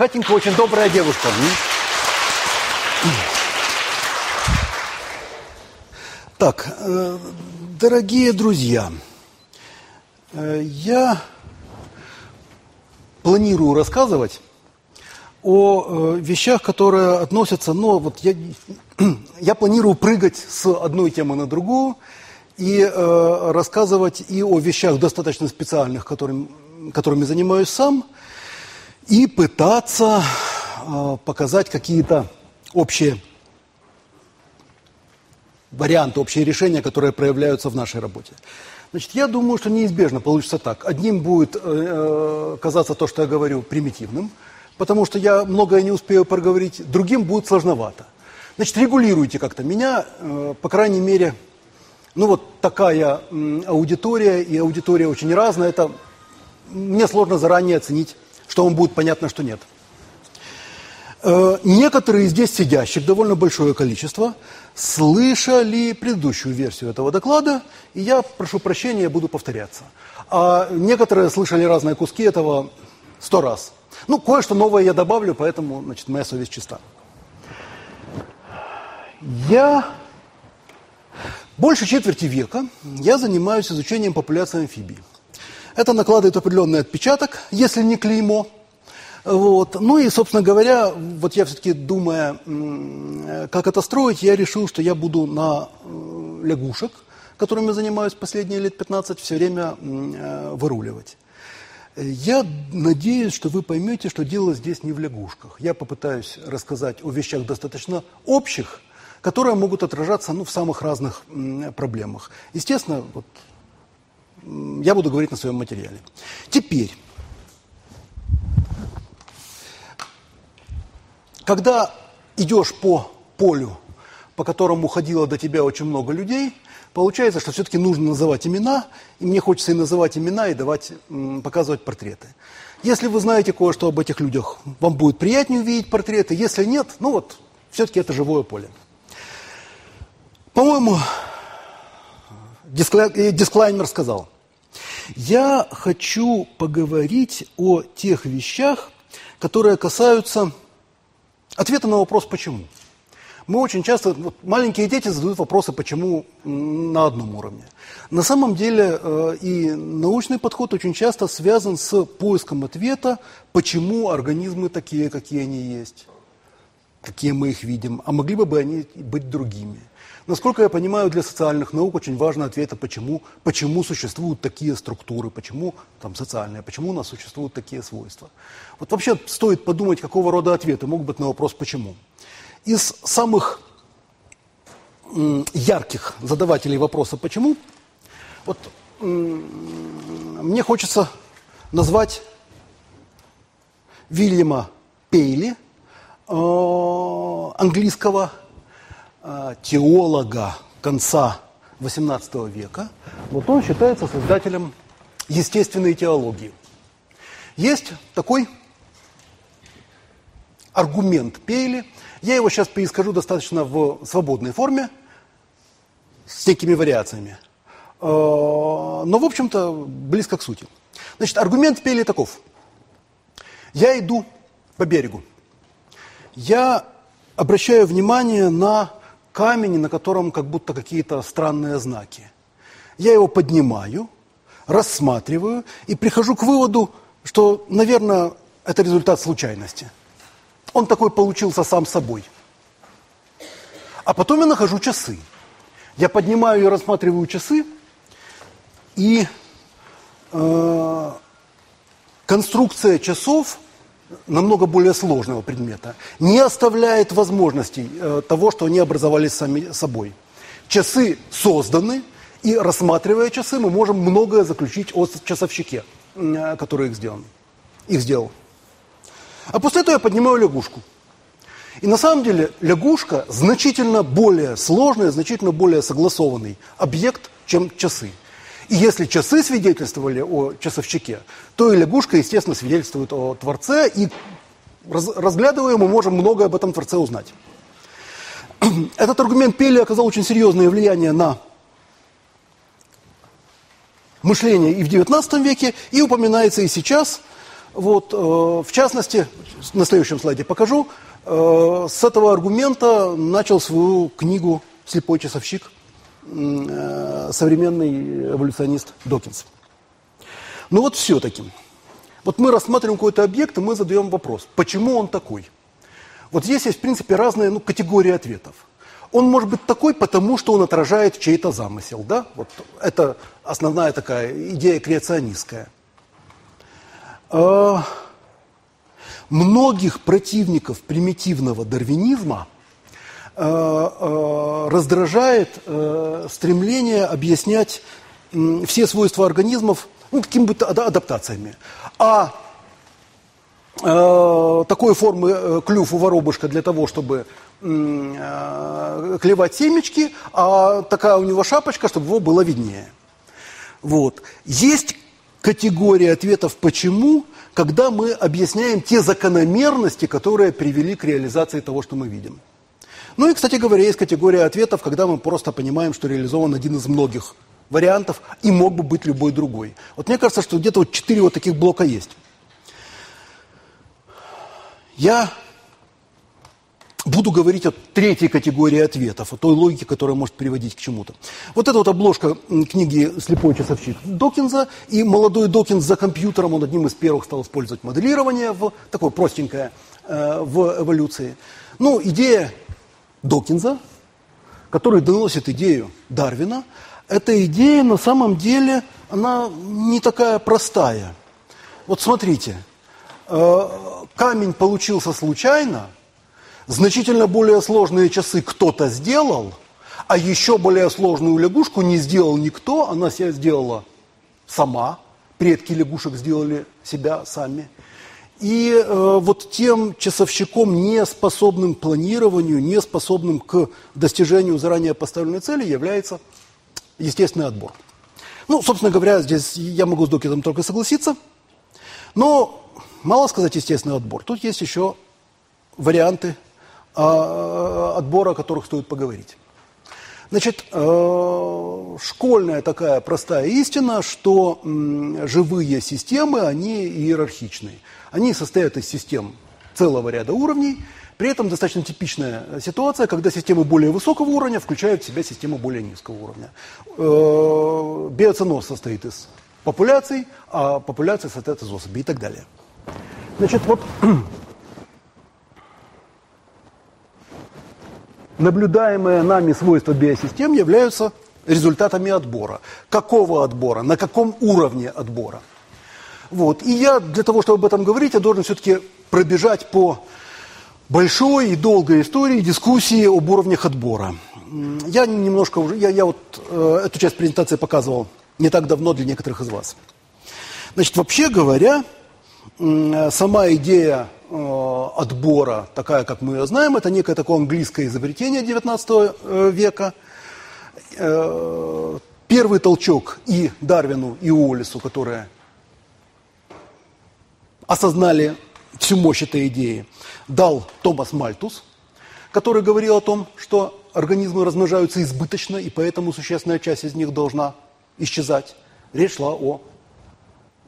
Катенька очень добрая девушка. Так, э, дорогие друзья, э, я планирую рассказывать о э, вещах, которые относятся, ну, вот я, я планирую прыгать с одной темы на другую и э, рассказывать и о вещах достаточно специальных, которым, которыми занимаюсь сам, и пытаться э, показать какие-то общие варианты, общие решения, которые проявляются в нашей работе. Значит, я думаю, что неизбежно получится так. Одним будет э, э, казаться то, что я говорю, примитивным, потому что я многое не успею проговорить, другим будет сложновато. Значит, регулируйте как-то меня, э, по крайней мере, ну вот такая аудитория, и аудитория очень разная, это мне сложно заранее оценить, что вам будет понятно, что нет. Э, некоторые здесь сидящих, довольно большое количество, слышали предыдущую версию этого доклада, и я прошу прощения, буду повторяться. А некоторые слышали разные куски этого сто раз. Ну, кое-что новое я добавлю, поэтому, значит, моя совесть чиста. Я больше четверти века я занимаюсь изучением популяции амфибий. Это накладывает определенный отпечаток, если не клеймо – вот. Ну и, собственно говоря, вот я все-таки думая, как это строить, я решил, что я буду на э, лягушек, которыми занимаюсь последние лет 15, все время э, выруливать. Я надеюсь, что вы поймете, что дело здесь не в лягушках. Я попытаюсь рассказать о вещах достаточно общих, которые могут отражаться ну, в самых разных проблемах. Естественно, вот, я буду говорить на своем материале. Теперь, Когда идешь по полю, по которому ходило до тебя очень много людей, получается, что все-таки нужно называть имена, и мне хочется и называть имена, и давать, показывать портреты. Если вы знаете кое-что об этих людях, вам будет приятнее увидеть портреты. Если нет, ну вот, все-таки это живое поле. По-моему, э, дисклаймер сказал, я хочу поговорить о тех вещах, которые касаются ответа на вопрос «почему?». Мы очень часто, вот, маленькие дети задают вопросы «почему?» на одном уровне. На самом деле э, и научный подход очень часто связан с поиском ответа, почему организмы такие, какие они есть, какие мы их видим, а могли бы они быть другими. Насколько я понимаю, для социальных наук очень важно ответ, почему, почему существуют такие структуры, почему там социальные, почему у нас существуют такие свойства. Вот вообще стоит подумать, какого рода ответы могут быть на вопрос «почему?». Из самых ярких задавателей вопроса «почему?» вот мне хочется назвать Вильяма Пейли, э, английского теолога конца XVIII века, вот он считается создателем естественной теологии. Есть такой аргумент Пейли. Я его сейчас перескажу достаточно в свободной форме, с некими вариациями. Э, но, в общем-то, близко к сути. Значит, аргумент Пейли таков. Я иду по берегу. Я обращаю внимание на камень, на котором как будто какие-то странные знаки. Я его поднимаю, рассматриваю и прихожу к выводу, что, наверное, это результат случайности. Он такой получился сам собой. А потом я нахожу часы. Я поднимаю и рассматриваю часы, и э, конструкция часов – намного более сложного предмета, не оставляет возможностей э, того, что они образовались сами собой. Часы созданы, и рассматривая часы, мы можем многое заключить о часовщике, э, который их сделал. Их сделал. А после этого я поднимаю лягушку. И на самом деле лягушка значительно более сложный, значительно более согласованный объект, чем часы. И если часы свидетельствовали о часовщике, то и лягушка, естественно, свидетельствует о Творце, и раз, разглядывая, мы можем многое об этом Творце узнать. этот аргумент Пели оказал очень серьезное влияние на мышление и в XIX веке, и упоминается и сейчас. Вот, э, в частности, на следующем слайде покажу, э, с этого аргумента начал свою книгу «Слепой часовщик» современный эволюционист Докинс. Ну вот все-таки. Вот мы рассматриваем какой-то объект, и мы задаем вопрос, почему он такой? Вот здесь есть, в принципе, разные ну, категории ответов. Он может быть такой, потому что он отражает чей-то замысел. Да? Вот это основная такая идея креационистская. А, многих противников примитивного дарвинизма раздражает стремление объяснять все свойства организмов ну, какими-то адаптациями. А э, такой формы э, клюв у воробушка для того, чтобы э, клевать семечки, а такая у него шапочка, чтобы его было виднее. Вот. Есть категория ответов «почему», когда мы объясняем те закономерности, которые привели к реализации того, что мы видим. Ну и, кстати говоря, есть категория ответов, когда мы просто понимаем, что реализован один из многих вариантов, и мог бы быть любой другой. Вот мне кажется, что где-то вот четыре вот таких блока есть. Я буду говорить о третьей категории ответов, о той логике, которая может приводить к чему-то. Вот эта вот обложка книги «Слепой часовщик» Докинза, и молодой Докинз за компьютером, он одним из первых стал использовать моделирование, в, такое простенькое, э, в эволюции. Ну, идея Докинза, который доносит идею Дарвина, эта идея на самом деле, она не такая простая. Вот смотрите, э, камень получился случайно, значительно более сложные часы кто-то сделал, а еще более сложную лягушку не сделал никто, она себя сделала сама, предки лягушек сделали себя сами. И э, вот тем часовщиком, не способным к планированию, не способным к достижению заранее поставленной цели, является естественный отбор. Ну, собственно говоря, здесь я могу с Докером только согласиться. Но мало сказать естественный отбор. Тут есть еще варианты а, отбора, о которых стоит поговорить. Значит, э, школьная такая простая истина, что живые системы, они иерархичные. Они состоят из систем целого ряда уровней, при этом достаточно типичная ситуация, когда системы более высокого уровня включают в себя системы более низкого уровня. Э, биоценоз состоит из популяций, а популяции состоят из особей и так далее. Значит, вот наблюдаемые нами свойства биосистем являются результатами отбора. Какого отбора? На каком уровне отбора? Вот. И я для того, чтобы об этом говорить, я должен все-таки пробежать по большой и долгой истории дискуссии об уровнях отбора. Я немножко уже, я, я вот э, эту часть презентации показывал не так давно для некоторых из вас. Значит, вообще говоря, э, сама идея отбора, такая, как мы ее знаем, это некое такое английское изобретение XIX э, века. Э, первый толчок и Дарвину, и Уоллесу, которые осознали всю мощь этой идеи, дал Томас Мальтус, который говорил о том, что организмы размножаются избыточно, и поэтому существенная часть из них должна исчезать. Речь шла о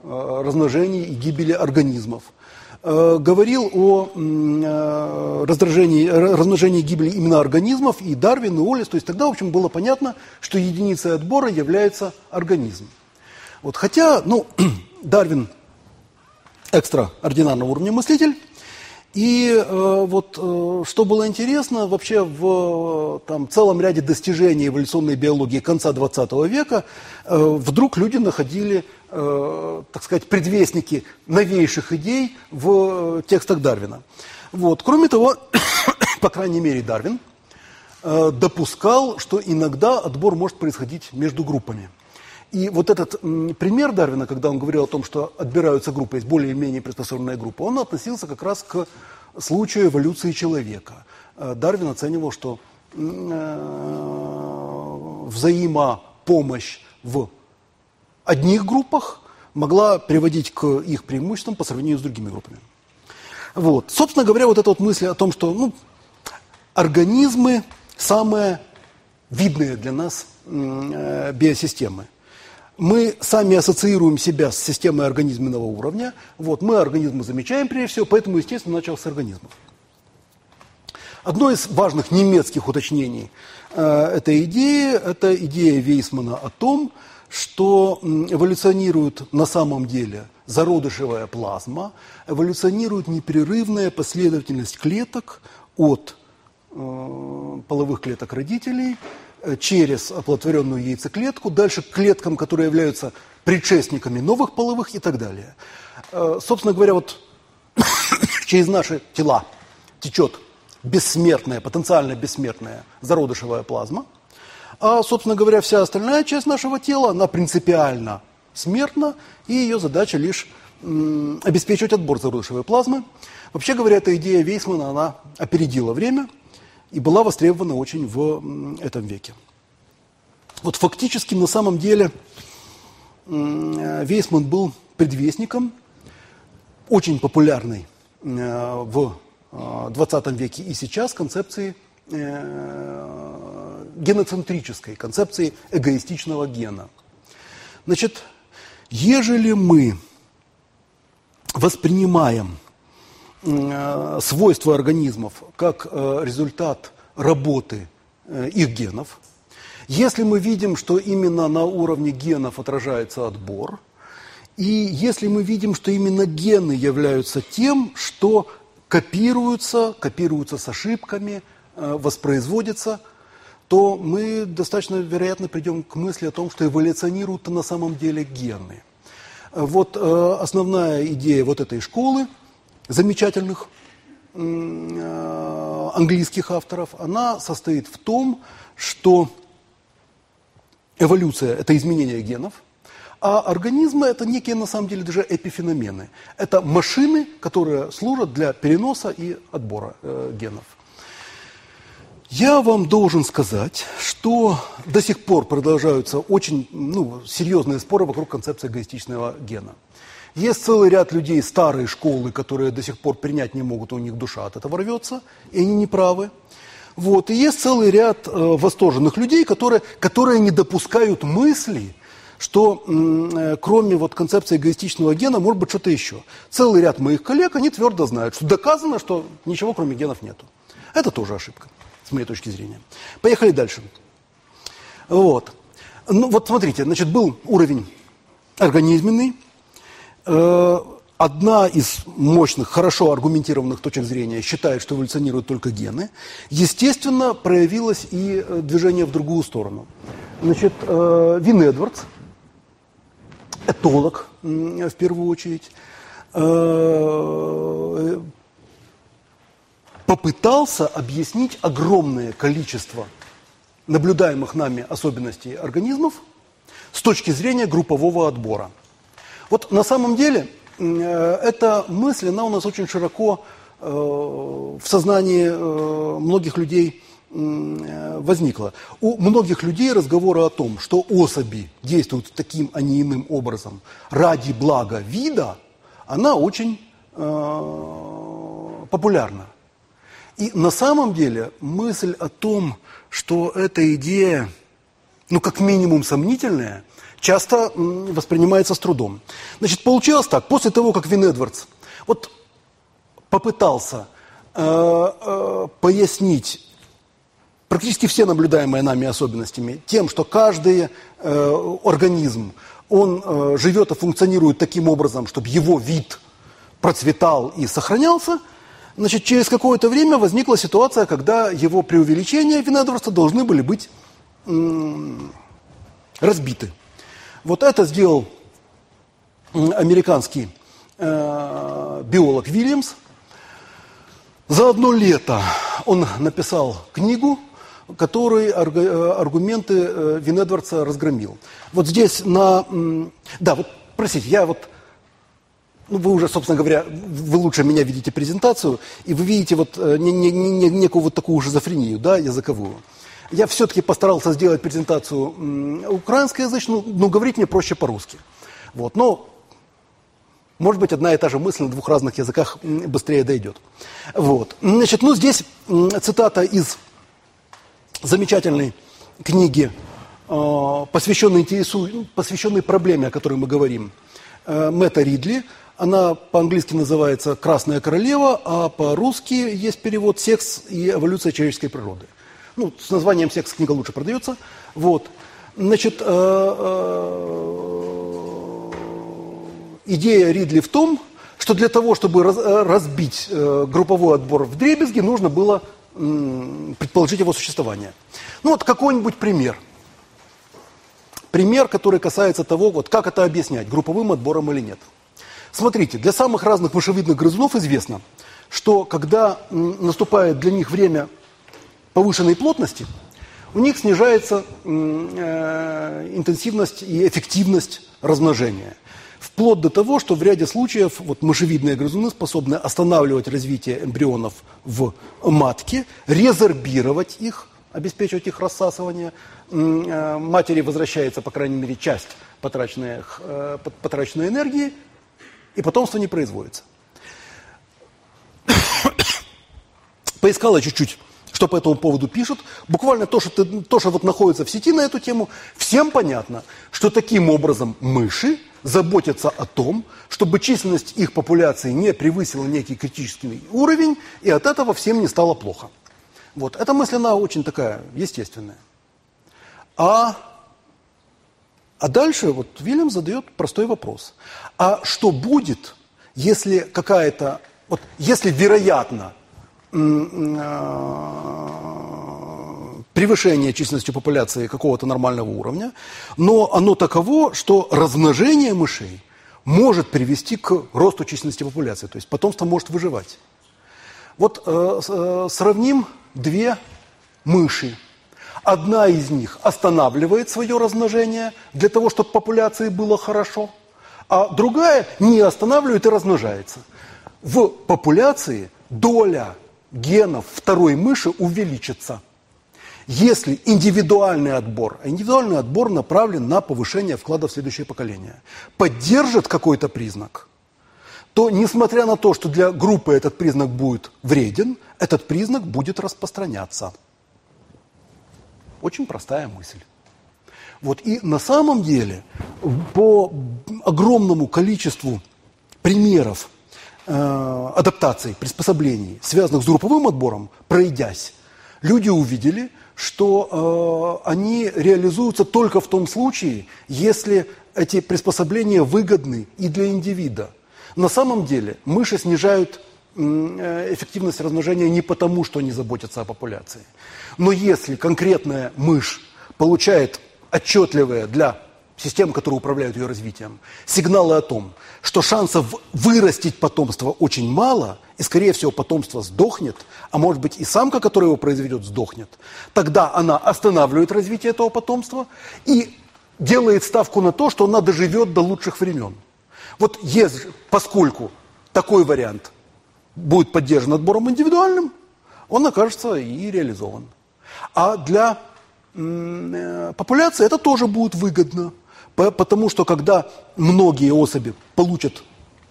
э, размножении и гибели организмов. Э, говорил о э, раздражении, размножении гибели именно организмов и Дарвин, и Уоллес. То есть тогда, в общем, было понятно, что единицей отбора является организм. Вот, хотя, ну, Дарвин экстраординарного уровня мыслитель, и э, вот э, что было интересно, вообще в там, целом ряде достижений эволюционной биологии конца 20 века э, вдруг люди находили, э, так сказать, предвестники новейших идей в э, текстах Дарвина. Вот. Кроме того, по крайней мере, Дарвин э, допускал, что иногда отбор может происходить между группами. И вот этот пример Дарвина, когда он говорил о том, что отбираются группы, есть более-менее приспособленная группа, он относился как раз к случаю эволюции человека. Дарвин оценивал, что взаимопомощь в одних группах могла приводить к их преимуществам по сравнению с другими группами. Вот. Собственно говоря, вот эта вот мысль о том, что ну, организмы самые видные для нас э, биосистемы. Мы сами ассоциируем себя с системой организменного уровня. Вот, мы организмы замечаем прежде всего, поэтому, естественно, начал с организмов. Одно из важных немецких уточнений э, этой идеи – это идея Вейсмана о том, что эволюционирует на самом деле зародышевая плазма, эволюционирует непрерывная последовательность клеток от э, половых клеток родителей э, через оплодотворенную яйцеклетку, дальше к клеткам, которые являются предшественниками новых половых и так далее. Э, собственно говоря, вот через наши тела течет бессмертная, потенциально бессмертная зародышевая плазма. А, собственно говоря, вся остальная часть нашего тела, она принципиально смертна, и ее задача лишь обеспечивать отбор зародышевой плазмы. Вообще говоря, эта идея Вейсмана, она опередила время и была востребована очень в этом веке. Вот фактически на самом деле Вейсман был предвестником очень популярной э, в 20 э, веке и сейчас концепции э, геноцентрической, концепции эгоистичного гена. Значит, ежели мы воспринимаем э, свойства организмов как результат работы их генов, если мы видим, что именно на уровне генов отражается отбор, и если мы видим, что именно гены являются тем, что копируются, копируются с ошибками, э, воспроизводятся, то мы достаточно вероятно придем к мысли о том, что эволюционируют на самом деле гены. Вот э, основная идея вот этой школы, замечательных э, английских авторов, она состоит в том, что эволюция – это изменение генов – а организмы – это некие, на самом деле, даже эпифеномены. Это машины, которые служат для переноса и отбора э, генов. Я вам должен сказать, что до сих пор продолжаются очень ну, серьезные споры вокруг концепции эгоистичного гена. Есть целый ряд людей старой школы, которые до сих пор принять не могут, у них душа от этого рвется, и они не правы. Вот. И есть целый ряд э, восторженных людей, которые, которые не допускают мысли, что э, кроме вот концепции эгоистичного гена может быть что-то еще. Целый ряд моих коллег, они твердо знают, что доказано, что ничего кроме генов нету. Это тоже ошибка, с моей точки зрения. Поехали дальше. Вот. Ну вот смотрите, значит, был уровень организменный. Э, одна из мощных, хорошо аргументированных точек зрения считает, что эволюционируют только гены. Естественно, проявилось и э, движение в другую сторону. Значит, Вин Эдвардс, этолог в первую очередь, э, попытался объяснить огромное количество наблюдаемых нами особенностей организмов с точки зрения группового отбора. Вот на самом деле э, эта мысль, она у нас очень широко э, в сознании многих людей Э, возникла. У многих людей разговоры о том, что особи действуют таким, а не иным образом ради блага вида, она очень э, популярна. И на самом деле мысль о том, что эта идея, ну как минимум сомнительная, часто воспринимается с трудом. Значит, получилось так, после того, как Вин Эдвардс вот попытался э, э, пояснить практически все наблюдаемые нами особенностями тем, что каждый э, организм, он э, живет и функционирует таким образом, чтобы его вид процветал и сохранялся, значит, через какое-то время возникла ситуация, когда его преувеличения винодворства должны были быть разбиты. Вот это сделал американский э, биолог Вильямс. За одно лето он написал книгу который э, аргументы э, Винедвардса разгромил. Вот здесь на... Да, вот, простите, я вот... Ну, вы уже, собственно говоря, вы лучше меня видите презентацию, и вы видите вот э, не, не, не, некую вот такую шизофрению, да, языковую. Я все-таки постарался сделать презентацию украинскоязычную, но говорить мне проще по-русски. Вот, но может быть, одна и та же мысль на двух разных языках быстрее дойдет. Вот. Значит, ну, здесь цитата из замечательной книги, э, посвященной, интересу, посвященной проблеме, о которой мы говорим, э, Мэтта Ридли. Она по-английски называется «Красная королева», а по-русски есть перевод «Секс и эволюция человеческой природы». Ну, с названием «Секс» книга лучше продается. Вот. Значит, идея Ридли в том, что для того, чтобы разбить групповой отбор в дребезги, нужно было предположить его существование. Ну вот какой-нибудь пример. Пример, который касается того, вот как это объяснять, групповым отбором или нет. Смотрите, для самых разных мышевидных грызунов известно, что когда наступает для них время повышенной плотности, у них снижается э, интенсивность и эффективность размножения. Вплоть до того, что в ряде случаев вот, мышевидные грызуны способны останавливать развитие эмбрионов в матке, резорбировать их, обеспечивать их рассасывание. Э, матери возвращается, по крайней мере, часть потраченной, э, потраченной энергии, и потомство не производится. Поискала чуть-чуть, что по этому поводу пишут. Буквально то, что, то, что вот находится в сети на эту тему, всем понятно, что таким образом мыши – заботятся о том, чтобы численность их популяции не превысила некий критический уровень, и от этого всем не стало плохо. Вот. Эта мысль, она очень такая естественная. А, а дальше вот Вильям задает простой вопрос. А что будет, если какая-то, вот если вероятно, превышение численности популяции какого-то нормального уровня, но оно таково, что размножение мышей может привести к росту численности популяции, то есть потомство может выживать. Вот э, э, сравним две мыши. Одна из них останавливает свое размножение для того, чтобы популяции было хорошо, а другая не останавливает и размножается. В популяции доля генов второй мыши увеличится – если индивидуальный отбор, а индивидуальный отбор направлен на повышение вклада в следующее поколение, поддержит какой-то признак, то несмотря на то, что для группы этот признак будет вреден, этот признак будет распространяться. Очень простая мысль. Вот и на самом деле по огромному количеству примеров э, адаптаций, приспособлений, связанных с групповым отбором, пройдясь, люди увидели, что э, они реализуются только в том случае, если эти приспособления выгодны и для индивида. На самом деле мыши снижают э, эффективность размножения не потому, что они заботятся о популяции. Но если конкретная мышь получает отчетливые для систем, которые управляют ее развитием, сигналы о том, что шансов вырастить потомство очень мало, и, скорее всего, потомство сдохнет, а может быть и самка, которая его произведет, сдохнет, тогда она останавливает развитие этого потомства и делает ставку на то, что она доживет до лучших времен. Вот если, поскольку такой вариант будет поддержан отбором индивидуальным, он окажется и реализован. А для популяции это тоже будет выгодно. Потому что когда многие особи получат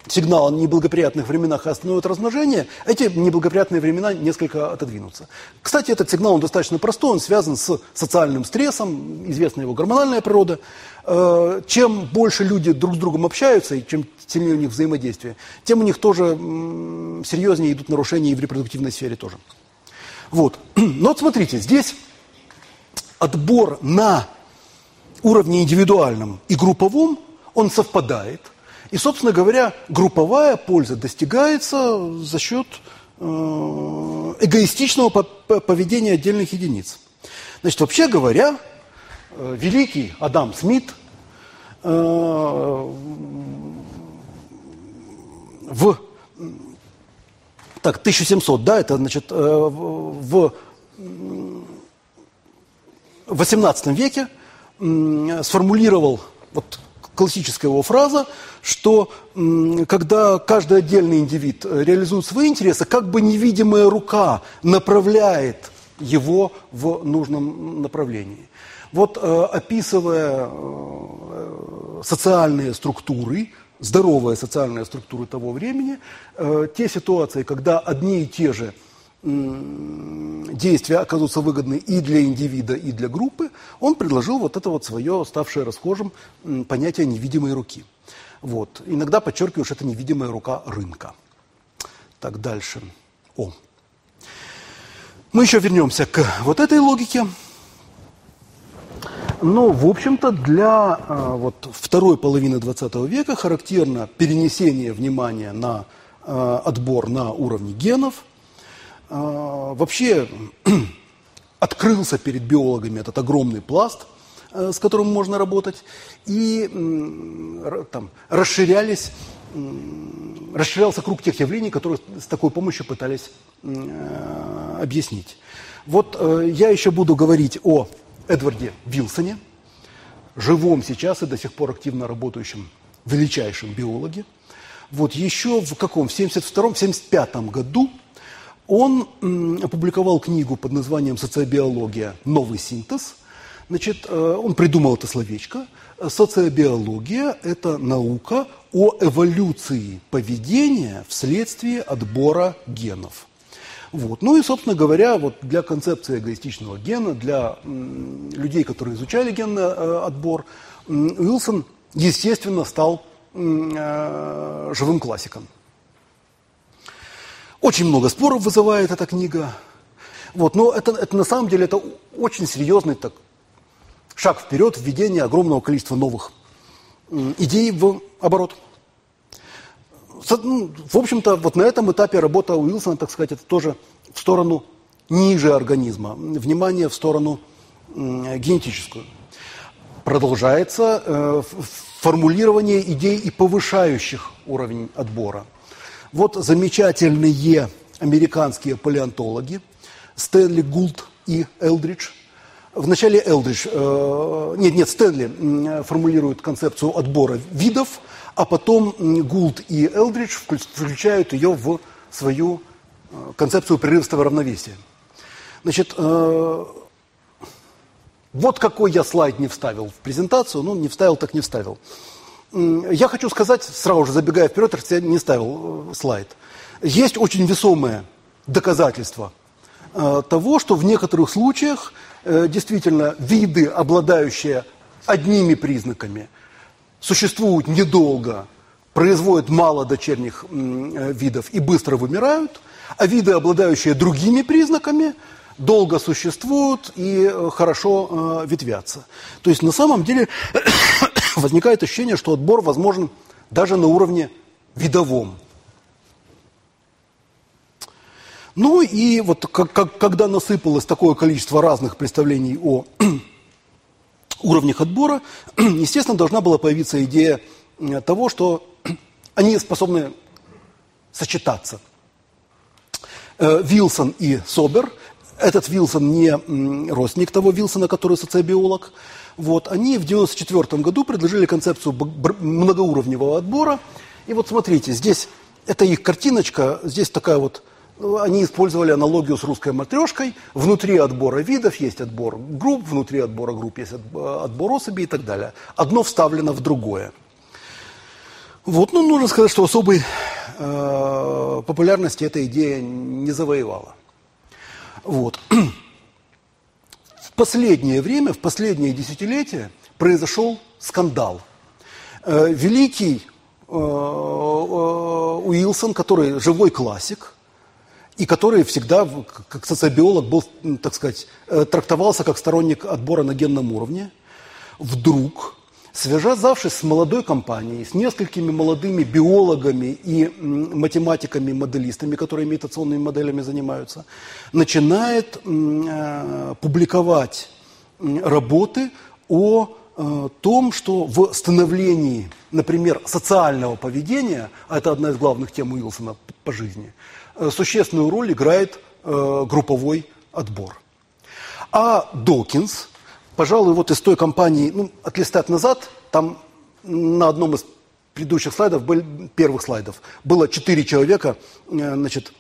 сигнал о неблагоприятных временах и остановят размножение, эти неблагоприятные времена несколько отодвинутся. Кстати, этот сигнал он достаточно простой, он связан с социальным стрессом, известна его гормональная природа. Э, чем больше люди друг с другом общаются, и чем сильнее у них взаимодействие, тем у них тоже серьезнее идут нарушения и в репродуктивной сфере тоже. Вот. Но вот смотрите, здесь отбор на уровне индивидуальном и групповом, он совпадает. И, собственно говоря, групповая польза достигается за счет э, эгоистичного поведения отдельных единиц. Значит, вообще говоря, э, великий Адам Смит э, в так, 1700, да, это значит в 18 веке сформулировал вот классическая его фраза, что когда каждый отдельный индивид э, реализует свои интересы, как бы невидимая рука направляет его в нужном направлении. Вот э, описывая э, социальные структуры, здоровые социальные структуры того времени, те ситуации, когда одни и те же действия оказываются выгодны и для индивида, и для группы, он предложил вот это вот свое, ставшее расхожим, понятие невидимой руки. Вот. Иногда подчеркиваю, что это невидимая рука рынка. Так, дальше. О. Мы еще вернемся к вот этой логике. Но, в общем-то, для а, вот, второй половины 20 века характерно перенесение внимания на а, отбор на уровне генов. А, вообще открылся перед биологами этот огромный пласт, с которым можно работать, и там, расширялись, расширялся круг тех явлений, которые с такой помощью пытались объяснить. Вот э, я еще буду говорить о Эдварде Вилсоне, живом сейчас и до сих пор активно работающем величайшем биологе. Вот еще в каком? В 72-75 году он опубликовал книгу под названием «Социобиология. Новый синтез». Значит, э, он придумал это словечко. Социобиология – это наука о эволюции поведения вследствие отбора генов – вот. Ну и, собственно говоря, вот для концепции эгоистичного гена, для людей, которые изучали генный э, отбор, Уилсон, естественно, стал э, живым классиком. Очень много споров вызывает эта книга. Вот, но это, это на самом деле это очень серьезный так, шаг вперед, введение огромного количества новых идей в оборот. Ну, в общем-то, вот на этом этапе работа Уилсона, так сказать, это тоже в сторону ниже организма, внимание в сторону генетическую. Продолжается э, формулирование идей и повышающих уровень отбора. Вот замечательные американские палеонтологи Стэнли Гулд и Элдридж. Вначале Элдридж, э, нет, нет, Стэнли формулирует концепцию отбора видов, а потом Гулд и Элдридж включают ее в свою э, концепцию прерывистого равновесия. Значит, э, вот какой я слайд не вставил в презентацию, ну, не вставил, так не вставил. Я хочу сказать, сразу же забегая вперед, я не ставил э, слайд. Есть очень весомое доказательство того, что в некоторых случаях действительно виды, обладающие одними признаками – существуют недолго, производят мало дочерних э, видов и быстро вымирают, а виды, обладающие другими признаками, долго существуют и э, хорошо э, ветвятся. То есть на самом деле возникает ощущение, что отбор возможен даже на уровне видовом. Ну и вот как, как, когда насыпалось такое количество разных представлений о уровнях отбора, естественно, должна была появиться идея э, того, что они способны сочетаться. Э, Вилсон и Собер, этот Вилсон не родственник того Вилсона, который социобиолог, вот, они в 1994 году предложили концепцию многоуровневого отбора. И вот смотрите, здесь это их картиночка, здесь такая вот они использовали аналогию с русской матрешкой. Внутри отбора видов есть отбор групп, внутри отбора групп есть отбор особей и так далее. Одно вставлено в другое. Вот, ну, нужно сказать, что особой э, популярности эта идея не завоевала. Вот. Последнее время, в последние десятилетия произошел скандал. Э, великий э, э, Уилсон, который живой классик, и который всегда, как социобиолог, был, так сказать, трактовался как сторонник отбора на генном уровне, вдруг, связавшись с молодой компанией, с несколькими молодыми биологами и математиками, моделистами, которые имитационными моделями занимаются, начинает э, публиковать работы о э, том, что в становлении, например, социального поведения, а это одна из главных тем Уилсона по жизни – Э, существенную роль играет групповой отбор. А Докинс, пожалуй, вот из той компании, ну, отлистать назад, там на одном из предыдущих слайдов, первых слайдов, было четыре человека, э, значит,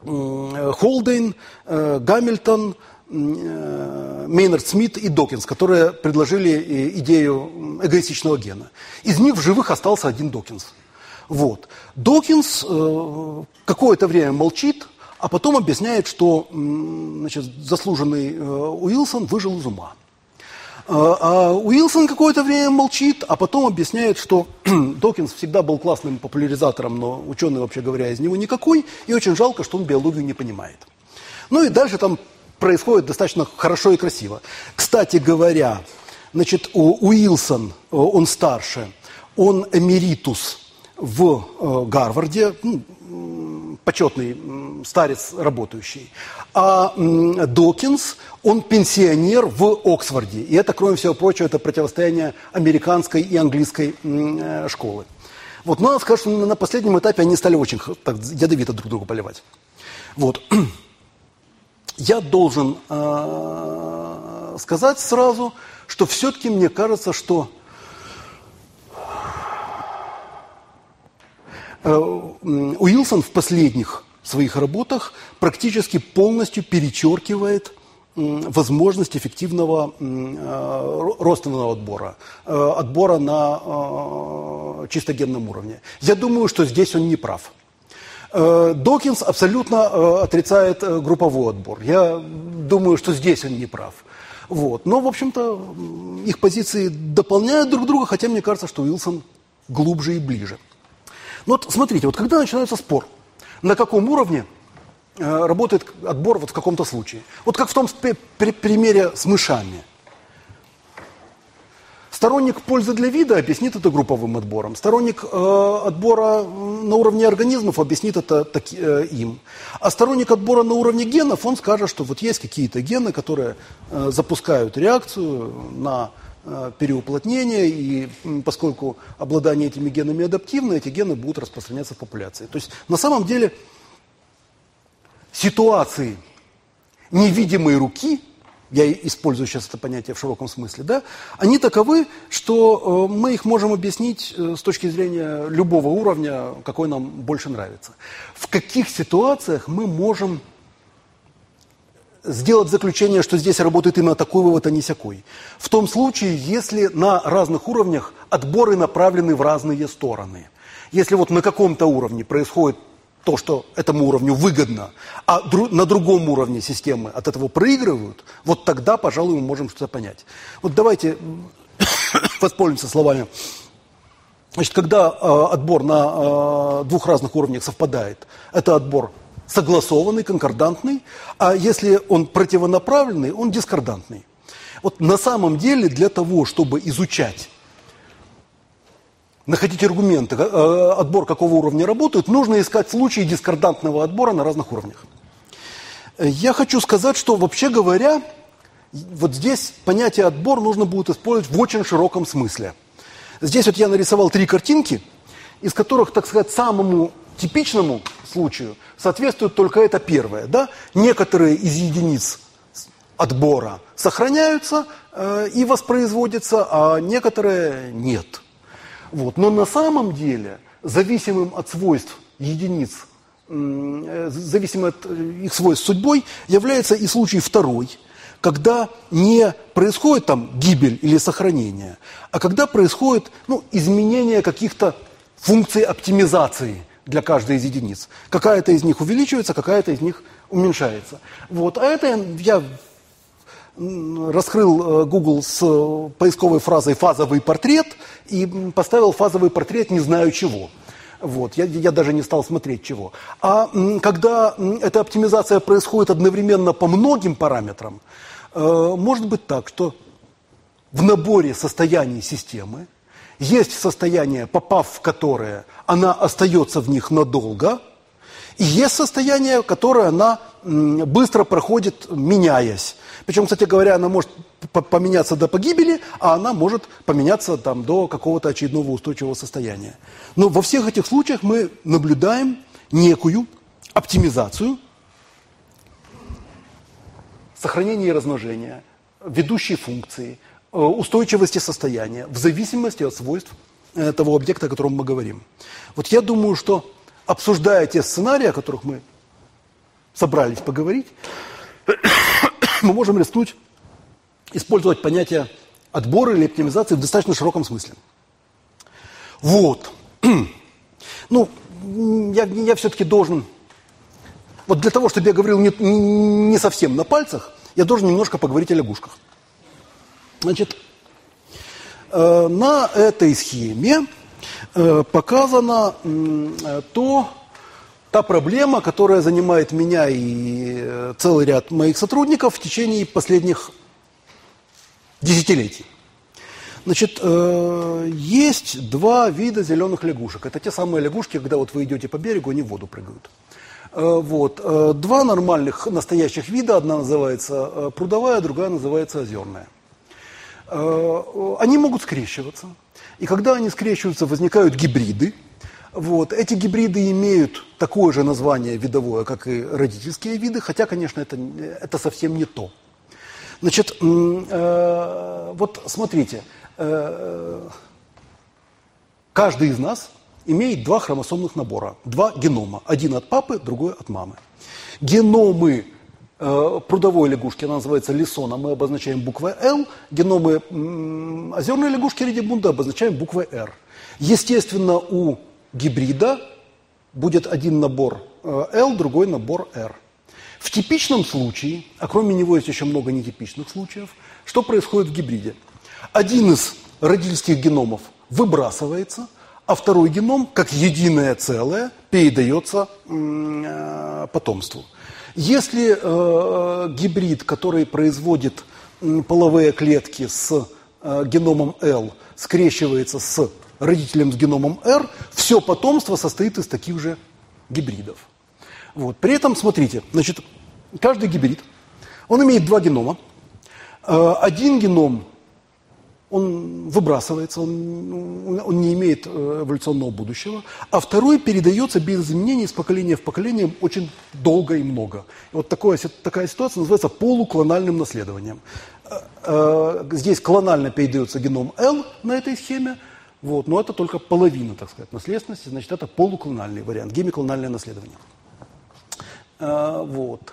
Холдейн, Гамильтон, Мейнард Смит и Докинс, которые предложили идею эгоистичного гена. Из них в живых остался один Докинс – вот. Докинс э, какое-то время молчит, а потом объясняет, что значит, заслуженный э, Уилсон выжил из ума. А, а Уилсон какое-то время молчит, а потом объясняет, что Докинс всегда был классным популяризатором, но ученый, вообще говоря, из него никакой, и очень жалко, что он биологию не понимает. Ну и дальше там происходит достаточно хорошо и красиво. Кстати говоря, значит, Уилсон, э, он старше, он эмеритус в э, Гарварде, ну, почетный старец работающий. А Докинс, он пенсионер в Оксфорде. И это, кроме всего прочего, это противостояние американской и английской э, школы. Вот, но надо сказать, что на последнем этапе они стали очень так, ядовито друг друга поливать. Вот. Я должен э, сказать сразу, что все-таки мне кажется, что Уилсон в последних своих работах практически полностью перечеркивает возможность эффективного э, родственного отбора, э, отбора на чисто генном уровне. Я думаю, что здесь он не прав. Докинс абсолютно отрицает групповой отбор. Я думаю, что здесь он не прав. Вот. Но, в общем-то, их позиции дополняют друг друга, хотя мне кажется, что Уилсон глубже и ближе. Вот смотрите, вот когда начинается спор, на каком уровне э, работает отбор вот в каком-то случае. Вот как в том примере с мышами. Сторонник пользы для вида объяснит это групповым отбором. Сторонник э, отбора на уровне организмов объяснит это таки, э, им. А сторонник отбора на уровне генов, он скажет, что вот есть какие-то гены, которые э, запускают реакцию на переуплотнения, и поскольку обладание этими генами адаптивно, эти гены будут распространяться в популяции. То есть на самом деле ситуации невидимой руки, я использую сейчас это понятие в широком смысле, да, они таковы, что э, мы их можем объяснить э, с точки зрения любого уровня, какой нам больше нравится. В каких ситуациях мы можем сделать заключение, что здесь работает именно такой вывод, а не всякой. В том случае, если на разных уровнях отборы направлены в разные стороны. Если вот на каком-то уровне происходит то, что этому уровню выгодно, а дру на другом уровне системы от этого проигрывают, вот тогда, пожалуй, мы можем что-то понять. Вот давайте воспользуемся словами. Значит, когда э, отбор на э, двух разных уровнях совпадает, это отбор согласованный, конкордантный, а если он противонаправленный, он дискордантный. Вот на самом деле для того, чтобы изучать, находить аргументы, э, отбор какого уровня работает, нужно искать случаи дискордантного отбора на разных уровнях. Я хочу сказать, что вообще говоря, вот здесь понятие отбор нужно будет использовать в очень широком смысле. Здесь вот я нарисовал три картинки, из которых, так сказать, самому типичному случаю соответствует только это первое. Да? Некоторые из единиц отбора сохраняются э, и воспроизводятся, а некоторые нет. Вот. Но на самом деле, зависимым от свойств единиц, э, зависимым от их свойств судьбой, является и случай второй, когда не происходит там гибель или сохранение, а когда происходит ну, изменение каких-то функций оптимизации для каждой из единиц. Какая-то из них увеличивается, какая-то из них уменьшается. Вот. А это я раскрыл э, Google с поисковой фразой «фазовый портрет» и поставил фазовый портрет «не знаю чего». Вот, я, я даже не стал смотреть чего. А когда эта оптимизация происходит одновременно по многим параметрам, э, может быть так, что в наборе состояний системы есть состояние, попав в которое она остается в них надолго, и есть состояние, которое она быстро проходит, меняясь. Причем, кстати говоря, она может поменяться до погибели, а она может поменяться там, до какого-то очередного устойчивого состояния. Но во всех этих случаях мы наблюдаем некую оптимизацию сохранения и размножения, ведущей функции, устойчивости состояния в зависимости от свойств э, того объекта, о котором мы говорим. Вот я думаю, что обсуждая те сценарии, о которых мы собрались поговорить, мы можем рискнуть использовать понятие отбора или оптимизации в достаточно широком смысле. Вот. Ну, я, я все-таки должен Вот для того, чтобы я говорил не, не совсем на пальцах, я должен немножко поговорить о лягушках. Значит, э, на этой схеме э, показано э, то, та проблема, которая занимает меня и целый ряд моих сотрудников в течение последних десятилетий. Значит, есть два вида зеленых лягушек. Это те самые лягушки, когда вот вы идете по берегу, они в воду прыгают. Вот. Два нормальных настоящих вида. Одна называется прудовая, другая называется озерная. Они могут скрещиваться. И когда они скрещиваются, возникают гибриды. Вот. Эти гибриды имеют такое же название видовое, как и родительские виды, хотя, конечно, это, это совсем не то. Значит, вот смотрите, каждый из нас имеет два хромосомных набора, два генома. Один от папы, другой от мамы. Геномы э, прудовой лягушки, она называется лисона, мы обозначаем буквой L. Геномы озерной лягушки редибунда обозначаем буквой R. Естественно, у гибрида будет один набор э, L, другой набор R. В типичном случае, а кроме него есть еще много нетипичных случаев, что происходит в гибриде? Один из родительских геномов выбрасывается – а второй геном, как единое целое, передается э, потомству. Если э, гибрид, который производит э, половые клетки с э, геномом L, скрещивается с родителем с геномом R, все потомство состоит из таких же гибридов. Вот. При этом, смотрите, значит, каждый гибрид, он имеет два генома. Э, один геном он выбрасывается, он, он не имеет э, эволюционного будущего, а второй передается без изменений из поколения в поколение очень долго и много. И вот такое, такая ситуация называется полуклональным наследованием. Э, э, здесь клонально передается геном L на этой схеме, вот, но это только половина, так сказать, наследственности, значит, это полуклональный вариант, гемиклональное наследование. Вот.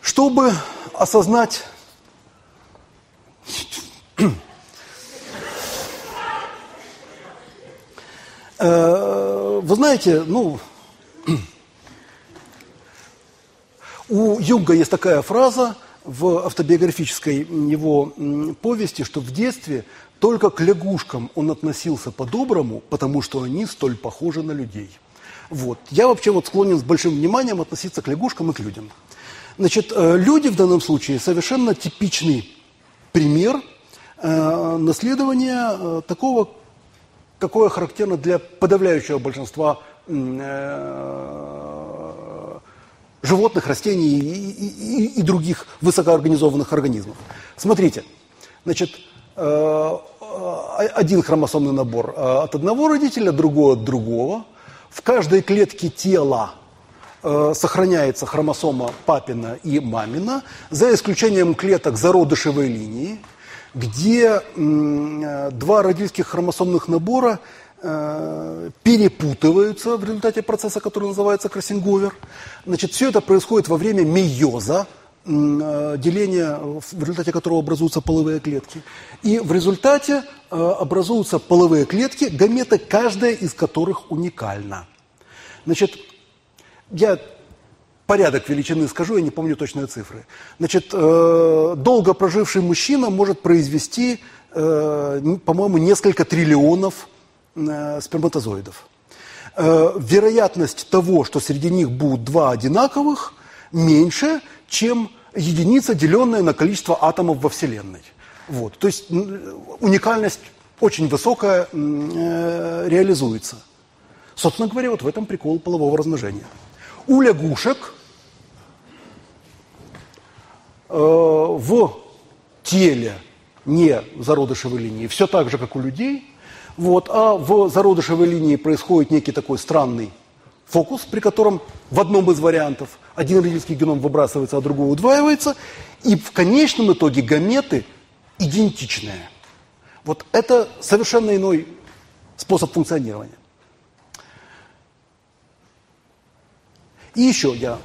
Чтобы осознать вы знаете, ну, у Юнга есть такая фраза в автобиографической его повести, что в детстве только к лягушкам он относился по-доброму, потому что они столь похожи на людей. Вот. Я вообще вот склонен с большим вниманием относиться к лягушкам и к людям. Значит, э, люди в данном случае совершенно типичный пример – Э, наследование э, такого, какое характерно для подавляющего большинства э, животных, растений и, и, и других высокоорганизованных организмов. Смотрите, значит, один хромосомный набор от одного родителя, другой от другого. В каждой клетке тела сохраняется хромосома папина и мамина, за исключением клеток зародышевой линии – где э, два родительских хромосомных набора э, перепутываются в результате процесса, который называется кроссинговер. Значит, все это происходит во время мейоза, э, деления, в результате которого образуются половые клетки. И в результате образуются половые клетки, гаметы, каждая из которых уникальна. Значит, я порядок величины скажу, я не помню точные цифры. Значит, э, долго проживший мужчина может произвести, э, по-моему, несколько триллионов э, сперматозоидов. Вероятность того, что среди них будут два одинаковых, меньше, чем единица, деленная на количество атомов во Вселенной. Вот. То есть уникальность очень высокая реализуется. Собственно говоря, вот в этом прикол полового размножения. У лягушек э, в теле не зародышевой линии, все так же, как у людей, вот, а в зародышевой линии происходит некий такой странный фокус, при котором в одном из вариантов один родительский геном выбрасывается, а другой удваивается, и в конечном итоге гаметы идентичные. Вот это совершенно иной способ функционирования. И еще я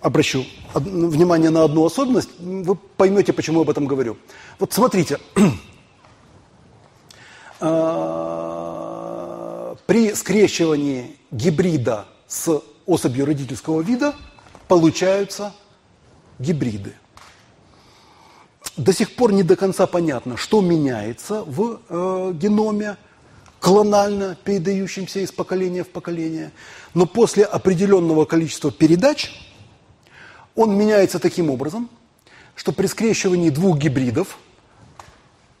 обращу внимание на одну особенность, вы поймете, почему я об этом говорю. Вот смотрите, а, при скрещивании гибрида с особью родительского вида получаются гибриды. До сих пор не до конца понятно, что меняется в э, геноме, клонально передающимся из поколения в поколение. Но после определенного количества передач он меняется таким образом, что при скрещивании двух гибридов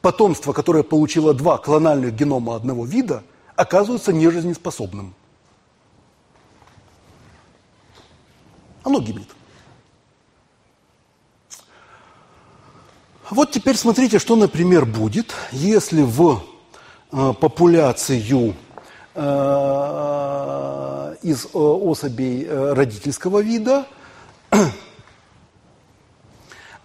потомство, которое получило два клональных генома одного вида, оказывается нежизнеспособным. Оно гибнет. Вот теперь смотрите, что, например, будет, если в популяцию э, из э, особей э, родительского вида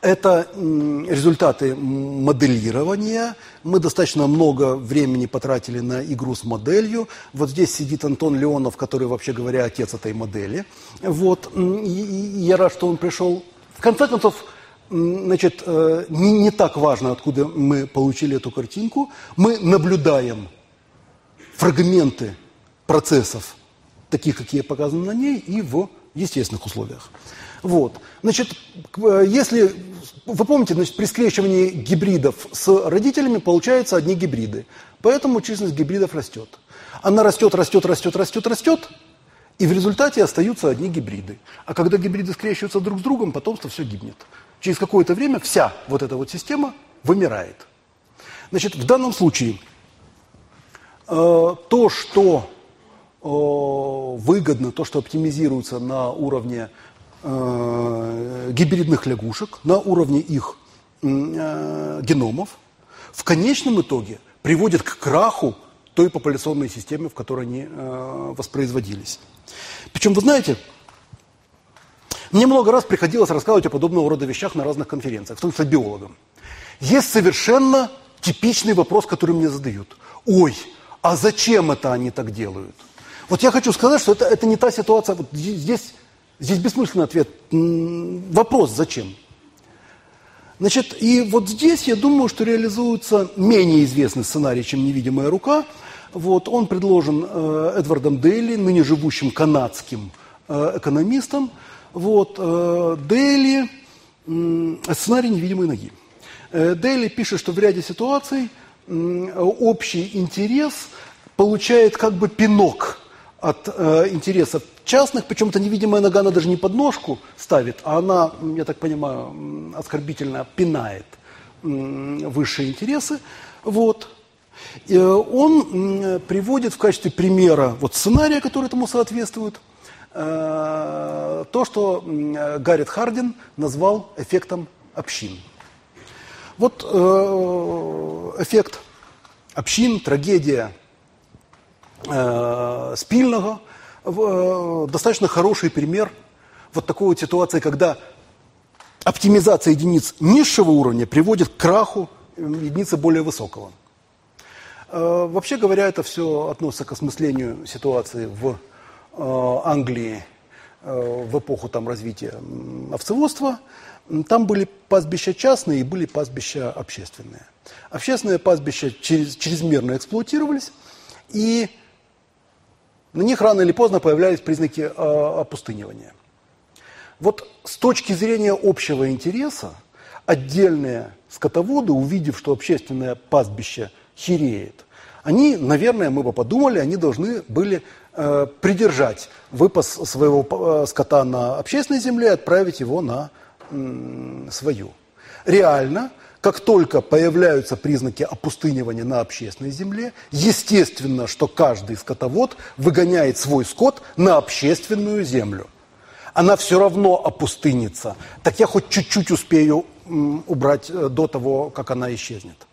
это результаты моделирования. Мы достаточно много времени потратили на игру с моделью. Вот здесь сидит Антон Леонов, который, вообще говоря, отец этой модели. Вот. И я рад, что он пришел. В конце концов, значит, э, не, не так важно, откуда мы получили эту картинку. Мы наблюдаем фрагменты процессов, таких, какие показаны на ней, и в естественных условиях. Вот. Значит, э, если вы помните, значит, при скрещивании гибридов с родителями получаются одни гибриды. Поэтому численность гибридов растет. Она растет, растет, растет, растет, растет, и в результате остаются одни гибриды. А когда гибриды скрещиваются друг с другом, потомство все гибнет. Через какое-то время вся вот эта вот система вымирает. Значит, в данном случае э, то, что э, выгодно, то, что оптимизируется на уровне э, гибридных лягушек, на уровне их э, геномов, в конечном итоге приводит к краху той популяционной системы, в которой они э, воспроизводились. Причем, вы знаете, мне много раз приходилось рассказывать о подобного рода вещах на разных конференциях, в том числе биологам. Есть совершенно типичный вопрос, который мне задают. Ой, а зачем это они так делают? Вот я хочу сказать, что это, это не та ситуация. Вот здесь Здесь бессмысленный ответ. Вопрос зачем? Значит, и вот здесь я думаю, что реализуется менее известный сценарий, чем «Невидимая рука». Вот, он предложен э, Эдвардом Дейли, ныне живущим канадским э, экономистом. Вот, э, Дейли, э, сценарий «Невидимой ноги». Э, Дейли пишет, что в ряде ситуаций э, общий интерес получает как бы пинок от э, интересов частных, причем эта невидимая нога, она даже не подножку ставит, а она, я так понимаю, оскорбительно пинает высшие интересы. Вот. И он приводит в качестве примера вот сценария, который этому соответствует, э, то, что Гаррит Хардин назвал эффектом общин. Вот э, эффект общин, трагедия э, спільного, э, достаточно хороший пример вот такой вот ситуации, когда оптимизация единиц низшего уровня приводит к краху единицы более высокого. Э, вообще говоря, это все относится к осмыслению ситуации в э, Англии э, в эпоху там, развития овцеводства. Там были пастбища частные и были пастбища общественные. Общественные пастбища через, чрезмерно эксплуатировались, и на них рано или поздно появлялись признаки э, опустынивания. Вот с точки зрения общего интереса, отдельные скотоводы, увидев, что общественное пастбище хереет, они, наверное, мы бы подумали, они должны были э, придержать выпас своего э, скота на общественной земле и отправить его на свою. Реально – как только появляются признаки опустынивания на общественной земле, естественно, что каждый скотовод выгоняет свой скот на общественную землю. Она все равно опустынится. Так я хоть чуть-чуть успею убрать э, до того, как она исчезнет.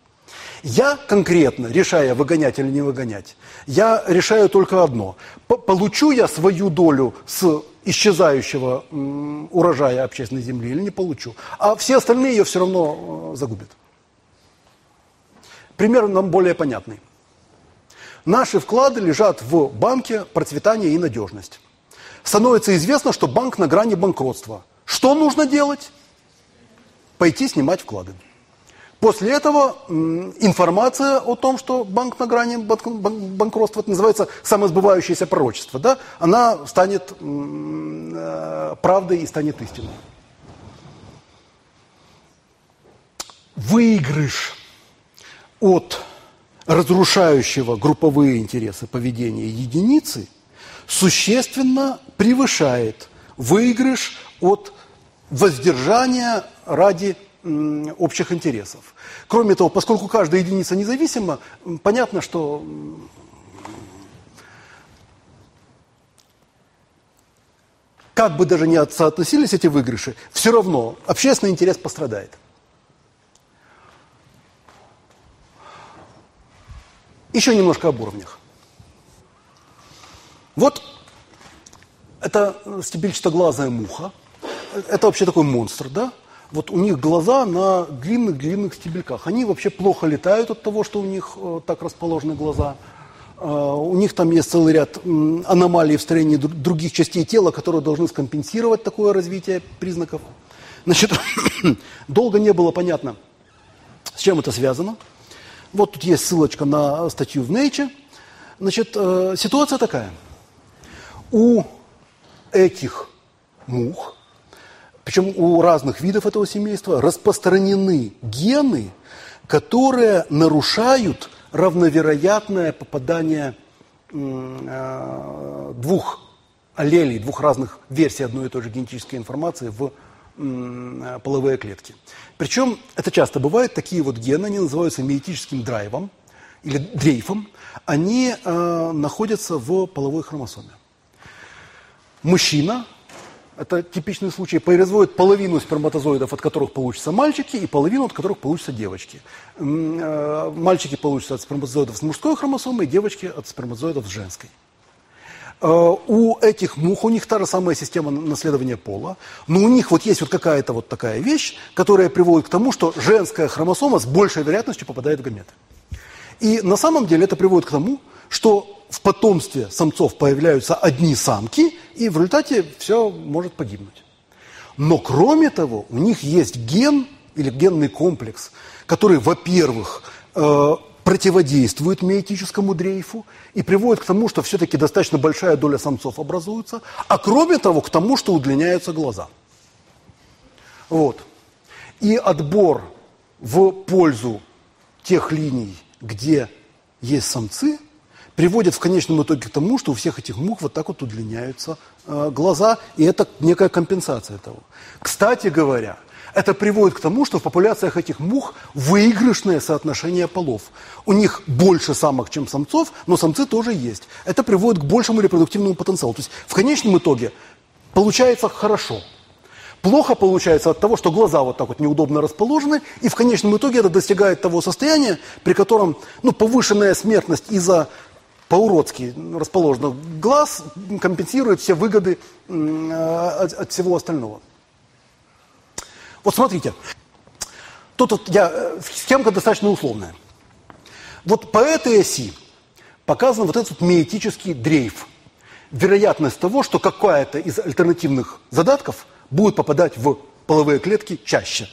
Я конкретно, решая, выгонять или не выгонять, я решаю только одно. Получу я свою долю с исчезающего урожая общественной земли или не получу. А все остальные ее все равно э, загубят. Пример нам более понятный. Наши вклады лежат в банке процветания и надежность. Становится известно, что банк на грани банкротства. Что нужно делать? Пойти снимать вклады. После этого информация о том, что банк на грани банкротства, это называется самосбывающееся пророчество, да, она станет э, правдой и станет истиной. Выигрыш от разрушающего групповые интересы поведения единицы существенно превышает выигрыш от воздержания ради общих интересов. Кроме того, поскольку каждая единица независима, понятно, что как бы даже не соотносились эти выигрыши, все равно общественный интерес пострадает. Еще немножко об уровнях. Вот это стебельчатоглазая муха. Это вообще такой монстр, да? Вот у них глаза на длинных-длинных стебельках. Они вообще плохо летают от того, что у них э, так расположены глаза. Э, у них там есть целый ряд аномалий в строении других частей тела, которые должны скомпенсировать такое развитие признаков. Значит, долго не было понятно, с чем это связано. Вот тут есть ссылочка на статью в Nature. Значит, э, ситуация такая. У этих мух причем у разных видов этого семейства распространены гены, которые нарушают равновероятное попадание э, двух аллелей, двух разных версий одной и той же генетической информации в э, половые клетки. Причем это часто бывает, такие вот гены, они называются миетическим драйвом или дрейфом, они э, находятся в половой хромосоме. Мужчина это типичный случай, производит половину сперматозоидов, от которых получатся мальчики, и половину, от которых получатся девочки. Э, мальчики получатся от сперматозоидов с мужской хромосомой, девочки от сперматозоидов с женской. Э, у этих мух, у них та же самая система наследования пола, но у них вот есть вот какая-то вот такая вещь, которая приводит к тому, что женская хромосома с большей вероятностью попадает в гаметы. И на самом деле это приводит к тому, что в потомстве самцов появляются одни самки, и в результате все может погибнуть. Но кроме того, у них есть ген или генный комплекс, который, во-первых, э, противодействует миотическому дрейфу и приводит к тому, что все-таки достаточно большая доля самцов образуется, а кроме того, к тому, что удлиняются глаза. Вот. И отбор в пользу тех линий, где есть самцы – приводит в конечном итоге к тому, что у всех этих мух вот так вот удлиняются э, глаза, и это некая компенсация этого. Кстати говоря, это приводит к тому, что в популяциях этих мух выигрышное соотношение полов. У них больше самок, чем самцов, но самцы тоже есть. Это приводит к большему репродуктивному потенциалу. То есть в конечном итоге получается хорошо. Плохо получается от того, что глаза вот так вот неудобно расположены, и в конечном итоге это достигает того состояния, при котором ну, повышенная смертность из-за по-уродски расположено. Глаз компенсирует все выгоды от, от всего остального. Вот смотрите, тут вот я, э, схемка достаточно условная. Вот по этой оси показан вот этот миотический дрейф. Вероятность того, что какая-то из альтернативных задатков будет попадать в половые клетки чаще.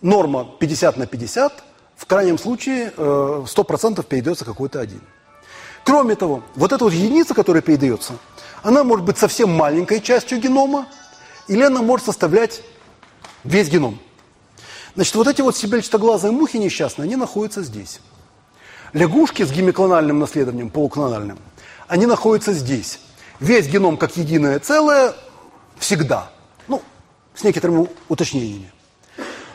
Норма 50 на 50, в крайнем случае 100% э, перейдется какой-то один. Кроме того, вот эта вот единица, которая передается, она может быть совсем маленькой частью генома, или она может составлять весь геном. Значит, вот эти вот себельчатоглазые мухи несчастные, они находятся здесь. Лягушки с гемиклональным наследованием, полуклональным, они находятся здесь. Весь геном как единое целое всегда. Ну, с некоторыми уточнениями.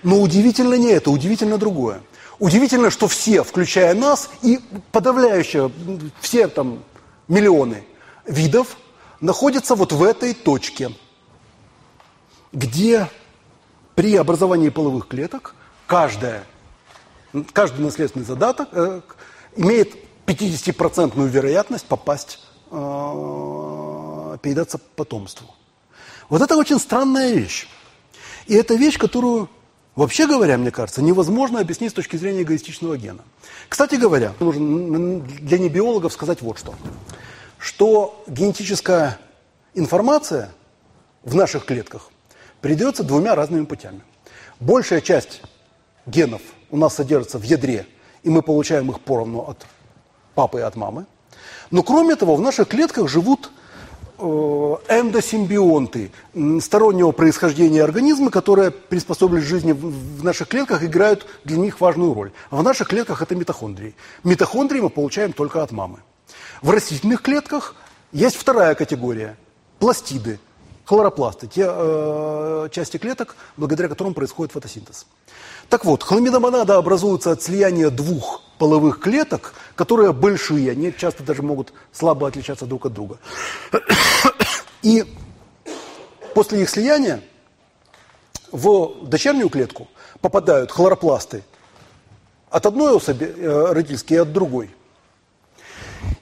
Но удивительно не это, удивительно другое. Удивительно, что все, включая нас и подавляющие, все там миллионы видов, находятся вот в этой точке, где при образовании половых клеток каждая, каждый наследственный задаток э, имеет 50% вероятность попасть, э, передаться потомству. Вот это очень странная вещь. И это вещь, которую Вообще говоря, мне кажется, невозможно объяснить с точки зрения эгоистичного гена. Кстати говоря, нужно для небиологов сказать вот что. Что генетическая информация в наших клетках передается двумя разными путями. Большая часть генов у нас содержится в ядре, и мы получаем их поровну от папы и от мамы. Но кроме того, в наших клетках живут эндосимбионты стороннего происхождения организмы, которые приспособились к жизни в наших клетках, играют для них важную роль. В наших клетках это митохондрии. Митохондрии мы получаем только от мамы. В растительных клетках есть вторая категория – пластиды, хлоропласты, те э, части клеток, благодаря которым происходит фотосинтез. Так вот, хламидомонада образуется от слияния двух половых клеток, которые большие, они часто даже могут слабо отличаться друг от друга. И после их слияния в дочернюю клетку попадают хлоропласты от одной особи э, родительской и от другой.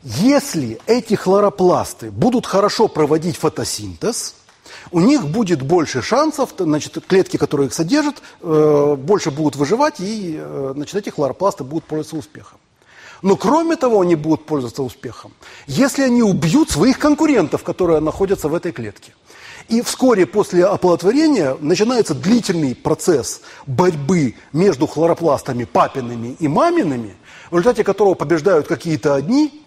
Если эти хлоропласты будут хорошо проводить фотосинтез – у них будет больше шансов, значит, клетки, которые их содержат, э, больше будут выживать, и э, значит, эти хлоропласты будут пользоваться успехом. Но кроме того, они будут пользоваться успехом, если они убьют своих конкурентов, которые находятся в этой клетке. И вскоре после оплодотворения начинается длительный процесс борьбы между хлоропластами папиными и мамиными, в результате которого побеждают какие-то одни,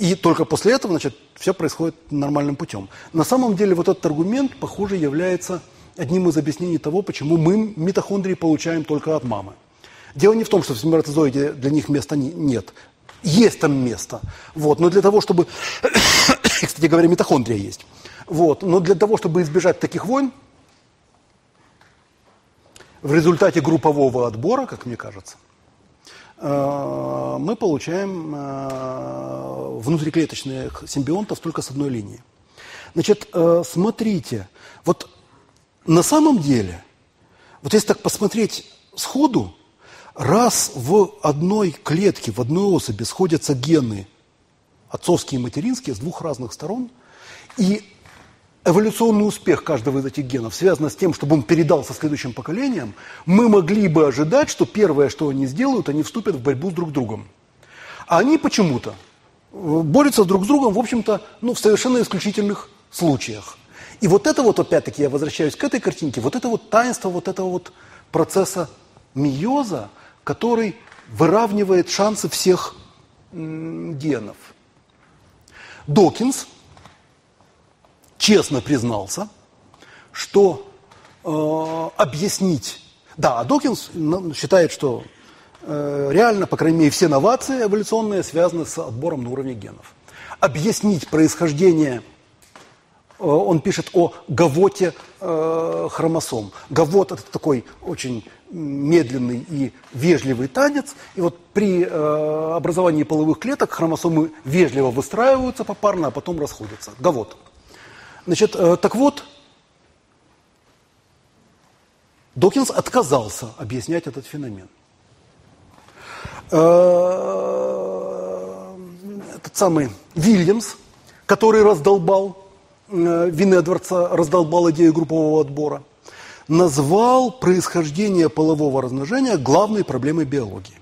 и только после этого, значит, все происходит нормальным путем. На самом деле вот этот аргумент, похоже, является одним из объяснений того, почему мы митохондрии получаем только от мамы. Дело не в том, что в сперматозоиде для них места нет. Есть там место. Вот. Но для того, чтобы... Кстати говоря, митохондрия есть. Вот. Но для того, чтобы избежать таких войн, в результате группового отбора, как мне кажется, мы получаем э, внутриклеточных симбионтов только с одной линии. Значит, э, смотрите, вот на самом деле, вот если так посмотреть сходу, раз в одной клетке, в одной особи сходятся гены отцовские и материнские с двух разных сторон, и эволюционный успех каждого из этих генов связан с тем, чтобы он передался следующим поколениям, мы могли бы ожидать, что первое, что они сделают, они вступят в борьбу с друг другом. А они почему-то э, борются друг с другом, в общем-то, ну, в совершенно исключительных случаях. И вот это вот, опять-таки, я возвращаюсь к этой картинке, вот это вот таинство вот этого вот процесса миоза, который выравнивает шансы всех генов. Докинс – честно признался, что э, объяснить... Да, Докинс считает, что э, реально, по крайней мере, все новации эволюционные связаны с отбором на уровне генов. Объяснить происхождение э, он пишет о гавоте э, хромосом. Гавот – это такой очень медленный и вежливый танец. И вот при э, образовании половых клеток хромосомы вежливо выстраиваются попарно, а потом расходятся. Гавот – Значит, э, так вот, Докинс отказался объяснять этот феномен. Э, этот самый Вильямс, который раздолбал э, вины дворца, раздолбал идею группового отбора, назвал происхождение полового размножения главной проблемой биологии.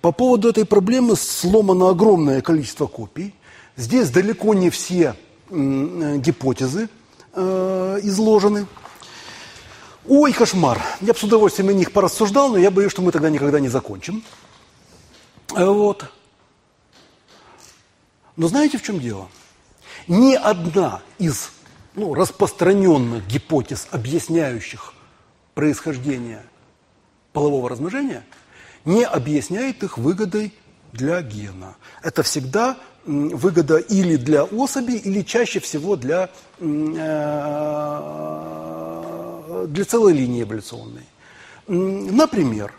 По поводу этой проблемы сломано огромное количество копий. Здесь далеко не все гипотезы э, изложены. Ой, кошмар. Я бы с удовольствием на них порассуждал, но я боюсь, что мы тогда никогда не закончим. Э, вот. Но знаете, в чем дело? Ни одна из ну, распространенных гипотез, объясняющих происхождение полового размножения, не объясняет их выгодой для гена. Это всегда выгода или для особи, или чаще всего для, э, для целой линии эволюционной. Например,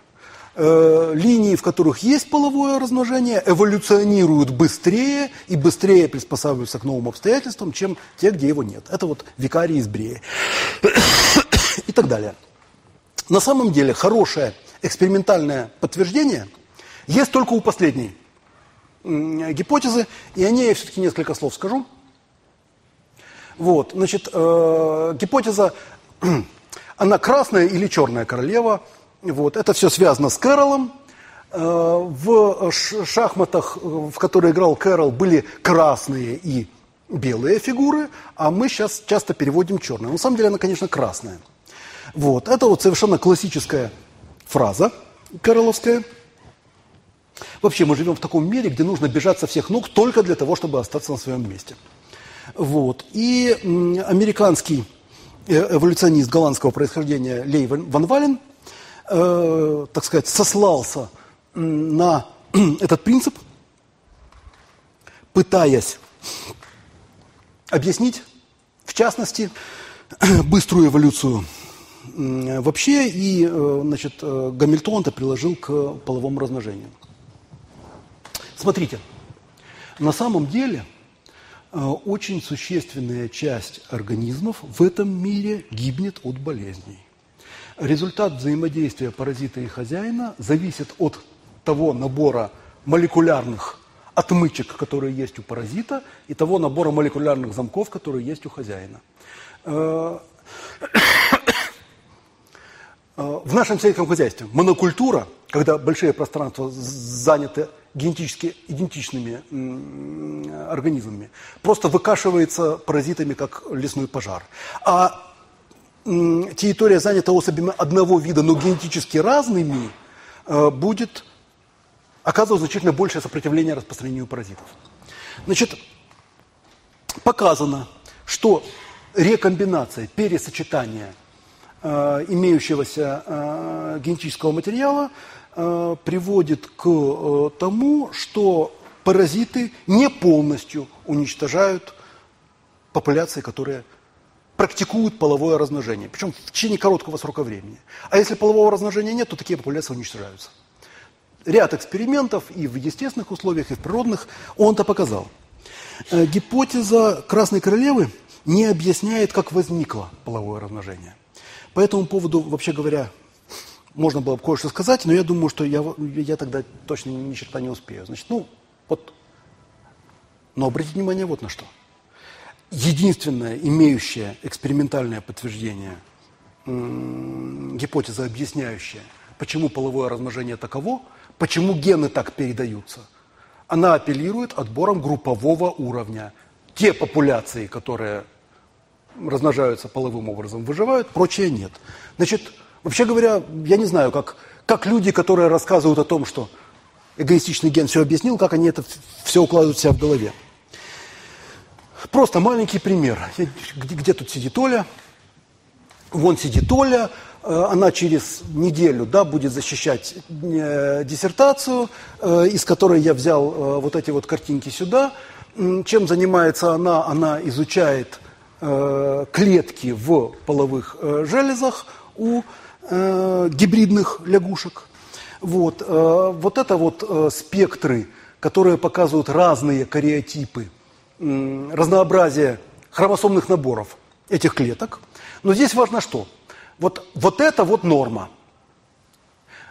э, линии, в которых есть половое размножение, эволюционируют быстрее и быстрее приспосабливаются к новым обстоятельствам, чем те, где его нет. Это вот викарий из Бреи и так далее. На самом деле хорошее экспериментальное подтверждение есть только у последней гипотезы, и о ней я все-таки несколько слов скажу. Вот, значит, э, гипотеза, она красная или черная королева, вот, это все связано с Кэролом. Э, в шахматах, в которые играл Кэрол, были красные и белые фигуры, а мы сейчас часто переводим черные. На самом деле она, конечно, красная. Вот, это вот совершенно классическая фраза Карловская. Вообще мы живем в таком мире, где нужно бежать со всех ног только для того, чтобы остаться на своем месте. Вот. И американский э, эволюционист голландского происхождения Лей Ван Вален, э, так сказать, сослался на этот принцип, пытаясь объяснить, в частности, быструю эволюцию вообще, и э, значит, э, Гамильтон это приложил к половому размножению. Смотрите, на самом деле э, очень существенная часть организмов в этом мире гибнет от болезней. Результат взаимодействия паразита и хозяина зависит от того набора молекулярных отмычек, которые есть у паразита, и того набора молекулярных замков, которые есть у хозяина. Э, э, в нашем сельском хозяйстве монокультура, когда большие пространства заняты генетически идентичными организмами, просто выкашивается паразитами, как лесной пожар. А территория занята особями одного вида, но генетически разными, э, будет оказывать значительно большее сопротивление распространению паразитов. Значит, показано, что рекомбинация, пересочетание э, имеющегося э, генетического материала э, приводит к э, тому, что паразиты не полностью уничтожают популяции, которые практикуют половое размножение, причем в течение короткого срока времени. А если полового размножения нет, то такие популяции уничтожаются. Ряд экспериментов и в естественных условиях, и в природных он это показал. Э, гипотеза Красной Королевы – не объясняет, как возникло половое размножение. По этому поводу, вообще говоря, можно было бы кое-что сказать, но я думаю, что я, я тогда точно ни черта не успею. Значит, ну, вот, но обратите внимание вот на что. Единственное имеющее экспериментальное подтверждение, гипотеза объясняющая, почему половое размножение таково, почему гены так передаются, она апеллирует отбором группового уровня. Те популяции, которые размножаются половым образом, выживают, прочие нет. Значит, вообще говоря, я не знаю, как, как люди, которые рассказывают о том, что эгоистичный ген все объяснил, как они это все укладывают себя в голове. Просто маленький пример. Где, где тут сидит Оля? Вон сидит Оля, э, она через неделю да, будет защищать э, диссертацию, э, из которой я взял вот эти вот картинки сюда. Чем занимается она? Она изучает клетки в половых железах у э, гибридных лягушек. Вот, вот это вот спектры, которые показывают разные кариотипы, разнообразие хромосомных наборов этих клеток. Но здесь важно что? Вот, вот это вот норма.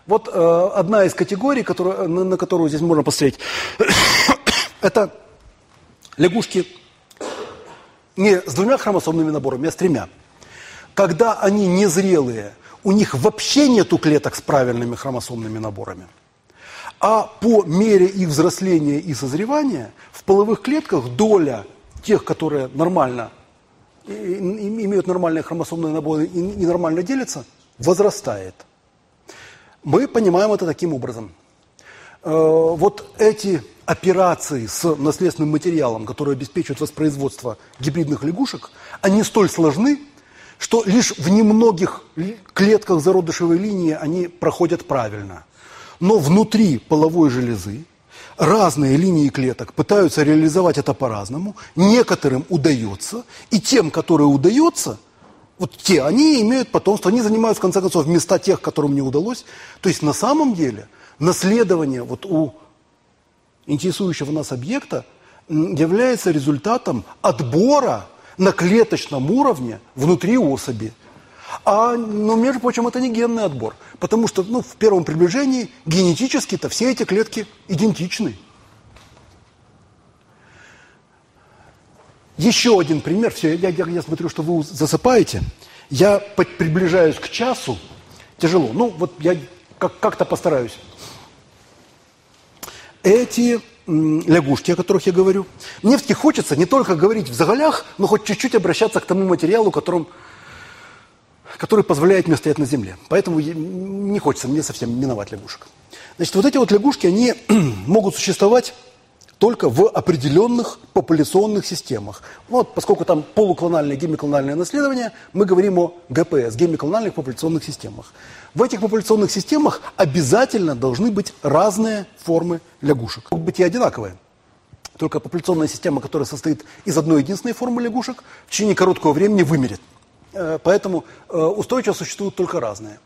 Вот э, одна из категорий, которая, на, на которую здесь можно посмотреть, это лягушки не с двумя хромосомными наборами, а с тремя. Когда они незрелые, у них вообще нету клеток с правильными хромосомными наборами. А по мере их взросления и созревания в половых клетках доля тех, которые нормально имеют нормальные хромосомные наборы и нормально делятся, возрастает. Мы понимаем это таким образом. Э, вот эти операции с наследственным материалом, которые обеспечивают воспроизводство гибридных лягушек, они столь сложны, что лишь в немногих клетках зародышевой линии они проходят правильно. Но внутри половой железы разные линии клеток пытаются реализовать это по-разному. Некоторым удается, и тем, которые удается, вот те, они имеют потомство, они занимают, в конце концов, места тех, которым не удалось. То есть на самом деле наследование вот у интересующего нас объекта является результатом отбора на клеточном уровне внутри особи. А, ну, между прочим, это не генный отбор, потому что ну, в первом приближении генетически-то все эти клетки идентичны. Еще один пример. Все, я, я, я смотрю, что вы засыпаете. Я приближаюсь к часу. Тяжело. Ну, вот я как- как-то постараюсь эти лягушки, о которых я говорю. Мне все хочется не только говорить в заголях, но хоть чуть-чуть обращаться к тому материалу, которым который позволяет мне стоять на земле. Поэтому не хочется мне совсем миновать лягушек. Значит, вот эти вот лягушки, они могут существовать только в определенных популяционных системах. Вот, поскольку там полуклональное гемиклональное наследование, мы говорим о ГПС, гемиклональных популяционных системах. В этих популяционных системах обязательно должны быть разные формы лягушек. Могут быть и одинаковые. Только популяционная система, которая состоит из одной единственной формы лягушек, в течение короткого времени вымерет. Э, поэтому э, устойчиво существуют только разные.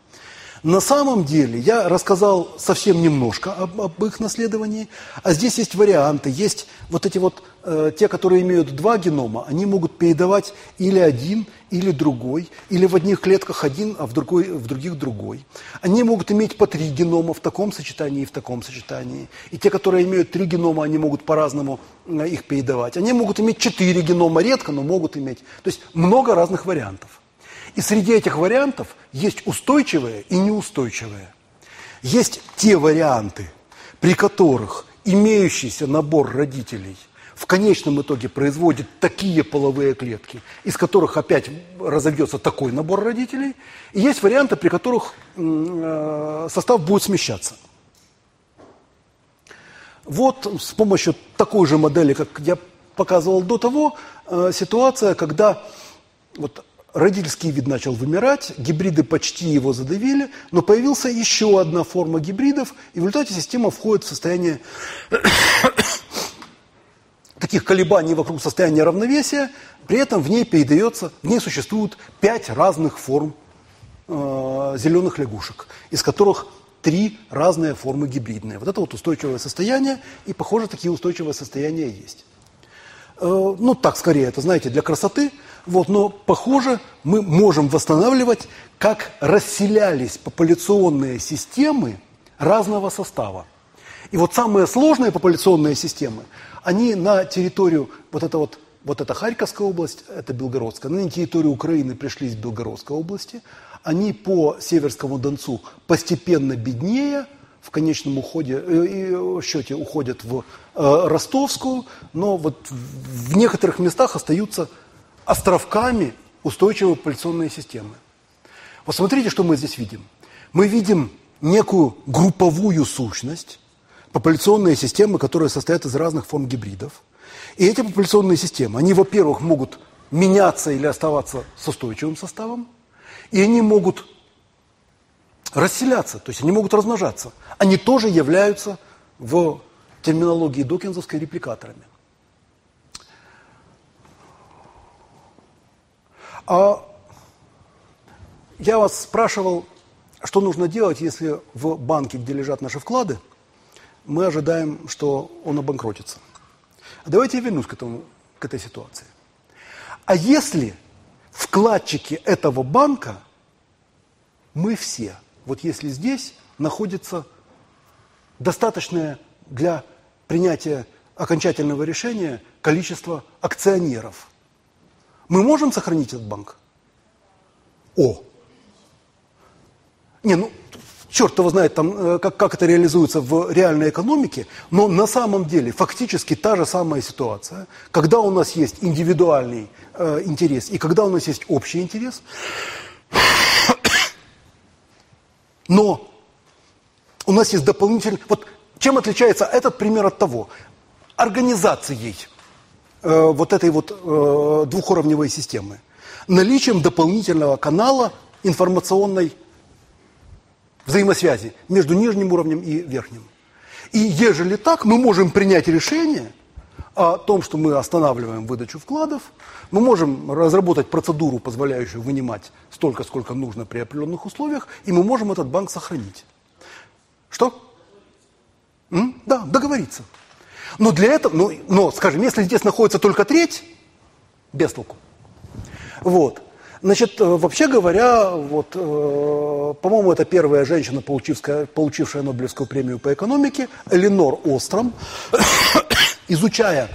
На самом деле я рассказал совсем немножко об, об их наследовании, а здесь есть варианты, есть вот эти вот, э, те, которые имеют два генома, они могут передавать или один, или другой, или в одних клетках один, а в, другой, в других другой. Они могут иметь по три генома в таком сочетании и в таком сочетании. И те, которые имеют три генома, они могут по-разному э, их передавать. Они могут иметь четыре генома, редко, но могут иметь. То есть много разных вариантов. И среди этих вариантов есть устойчивые и неустойчивые. Есть те варианты, при которых имеющийся набор родителей в конечном итоге производит такие половые клетки, из которых опять разовьется такой набор родителей. И есть варианты, при которых э, состав будет смещаться. Вот с помощью такой же модели, как я показывал до того, э, ситуация, когда вот родительский вид начал вымирать, гибриды почти его задавили, но появилась еще одна форма гибридов, и в результате система входит в состояние таких колебаний вокруг состояния равновесия, при этом в ней передается, в ней существует пять разных форм э, зеленых лягушек, из которых три разные формы гибридные. Вот это вот устойчивое состояние, и, похоже, такие устойчивые состояния есть. Э, ну, так скорее, это, знаете, для красоты – вот, но, похоже, мы можем восстанавливать, как расселялись популяционные системы разного состава. И вот самые сложные популяционные системы, они на территорию, вот это вот, вот это Харьковская область, это Белгородская, на территорию Украины пришли из Белгородской области, они по Северскому Донцу постепенно беднее, в конечном уходе, э, счете уходят в э, Ростовскую, но вот в некоторых местах остаются островками устойчивой популяционной системы. Вот смотрите, что мы здесь видим. Мы видим некую групповую сущность, популяционные системы, которые состоят из разных форм гибридов. И эти популяционные системы, они, во-первых, могут меняться или оставаться с устойчивым составом, и они могут расселяться, то есть они могут размножаться. Они тоже являются в терминологии докинзовской репликаторами. А я вас спрашивал, что нужно делать, если в банке, где лежат наши вклады, мы ожидаем, что он обанкротится. Давайте я вернусь к, этому, к этой ситуации. А если вкладчики этого банка, мы все, вот если здесь находится достаточное для принятия окончательного решения количество акционеров – мы можем сохранить этот банк? О! Не, ну, черт его знает, там, э, как, как это реализуется в реальной экономике, но на самом деле фактически та же самая ситуация, когда у нас есть индивидуальный э, интерес и когда у нас есть общий интерес, но у нас есть дополнительный... Вот чем отличается этот пример от того? Организацией э, вот этой вот э, двухуровневой системы. Наличием дополнительного канала информационной взаимосвязи между нижним уровнем и верхним. И ежели так, мы можем принять решение о том, что мы останавливаем выдачу вкладов, мы можем разработать процедуру, позволяющую вынимать столько, сколько нужно при определенных условиях, и мы можем этот банк сохранить. Что? М? Да, договориться. Но для этого, ну, но, скажем, если здесь находится только треть, без толку. Вот. Значит, э, вообще говоря, вот, э, по-моему, это первая женщина, получившая, получившая Нобелевскую премию по экономике, Эленор Остром, изучая,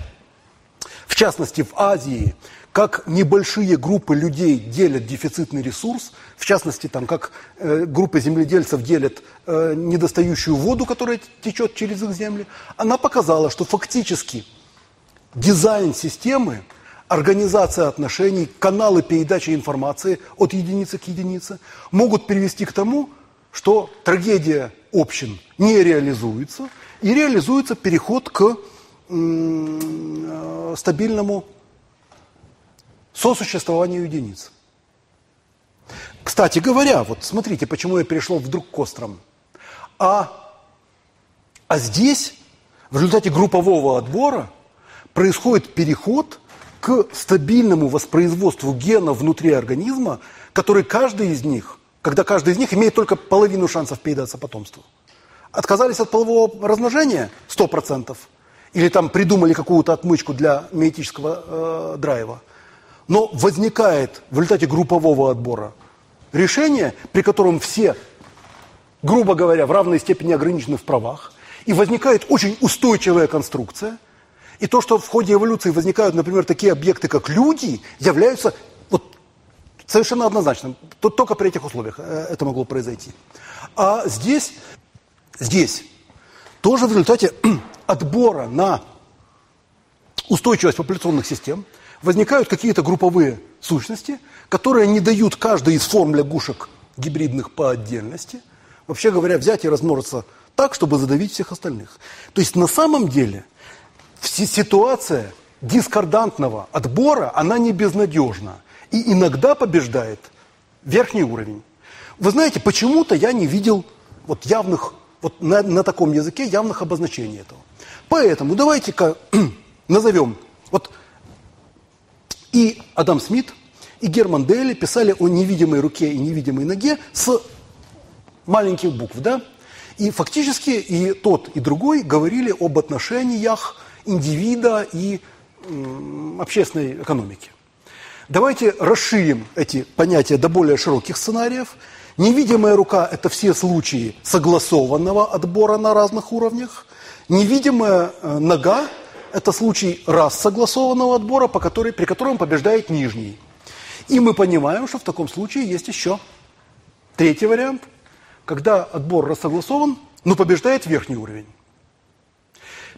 в частности, в Азии, как небольшие группы людей делят дефицитный ресурс, в частности, там, как э, группы земледельцев делят э, недостающую воду, которая течет через их земли, она показала, что фактически дизайн системы организация отношений, каналы передачи информации от единицы к единице могут привести к тому, что трагедия общин не реализуется, и реализуется переход к стабильному сосуществованию единиц. Кстати говоря, вот смотрите, почему я перешел вдруг к острому. А, а здесь, в результате группового отбора, происходит переход к стабильному воспроизводству генов внутри организма, который каждый из них, когда каждый из них имеет только половину шансов передаться потомству. Отказались от полового размножения 100%, или там придумали какую-то отмычку для миотического э, драйва, но возникает в результате группового отбора решение, при котором все, грубо говоря, в равной степени ограничены в правах, и возникает очень устойчивая конструкция, и то, что в ходе эволюции возникают, например, такие объекты, как люди, являются вот, совершенно однозначным. Только при этих условиях э, это могло произойти. А здесь, здесь тоже в результате отбора на устойчивость популяционных систем возникают какие-то групповые сущности, которые не дают каждой из форм лягушек гибридных по отдельности, вообще говоря, взять и размножиться так, чтобы задавить всех остальных. То есть на самом деле ситуация дискордантного отбора, она не безнадежна. И иногда побеждает верхний уровень. Вы знаете, почему-то я не видел вот явных, вот на, на таком языке явных обозначений этого. Поэтому давайте-ка назовем, вот и Адам Смит, и Герман Дейли писали о невидимой руке и невидимой ноге с маленьких букв, да? И фактически и тот, и другой говорили об отношениях индивида и общественной экономики. Давайте расширим эти понятия до более широких сценариев. Невидимая рука – это все случаи согласованного отбора на разных уровнях. Невидимая э, нога – это случай раз согласованного отбора, по которой, при котором побеждает нижний. И мы понимаем, что в таком случае есть еще третий вариант, когда отбор рассогласован, но побеждает верхний уровень.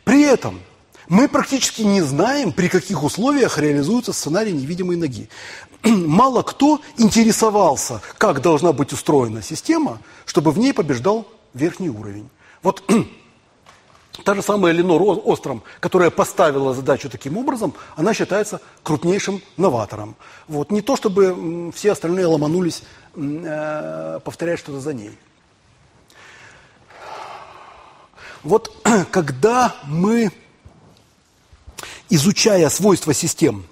При этом мы практически не знаем, при каких условиях реализуется сценарий невидимой ноги. Мало кто интересовался, как должна быть устроена система, чтобы в ней побеждал верхний уровень. Вот та же самая Ленор Остром, которая поставила задачу таким образом, она считается крупнейшим новатором. Вот. Не то, чтобы все остальные ломанулись э, повторять что-то за ней. Вот когда мы изучая свойства систем,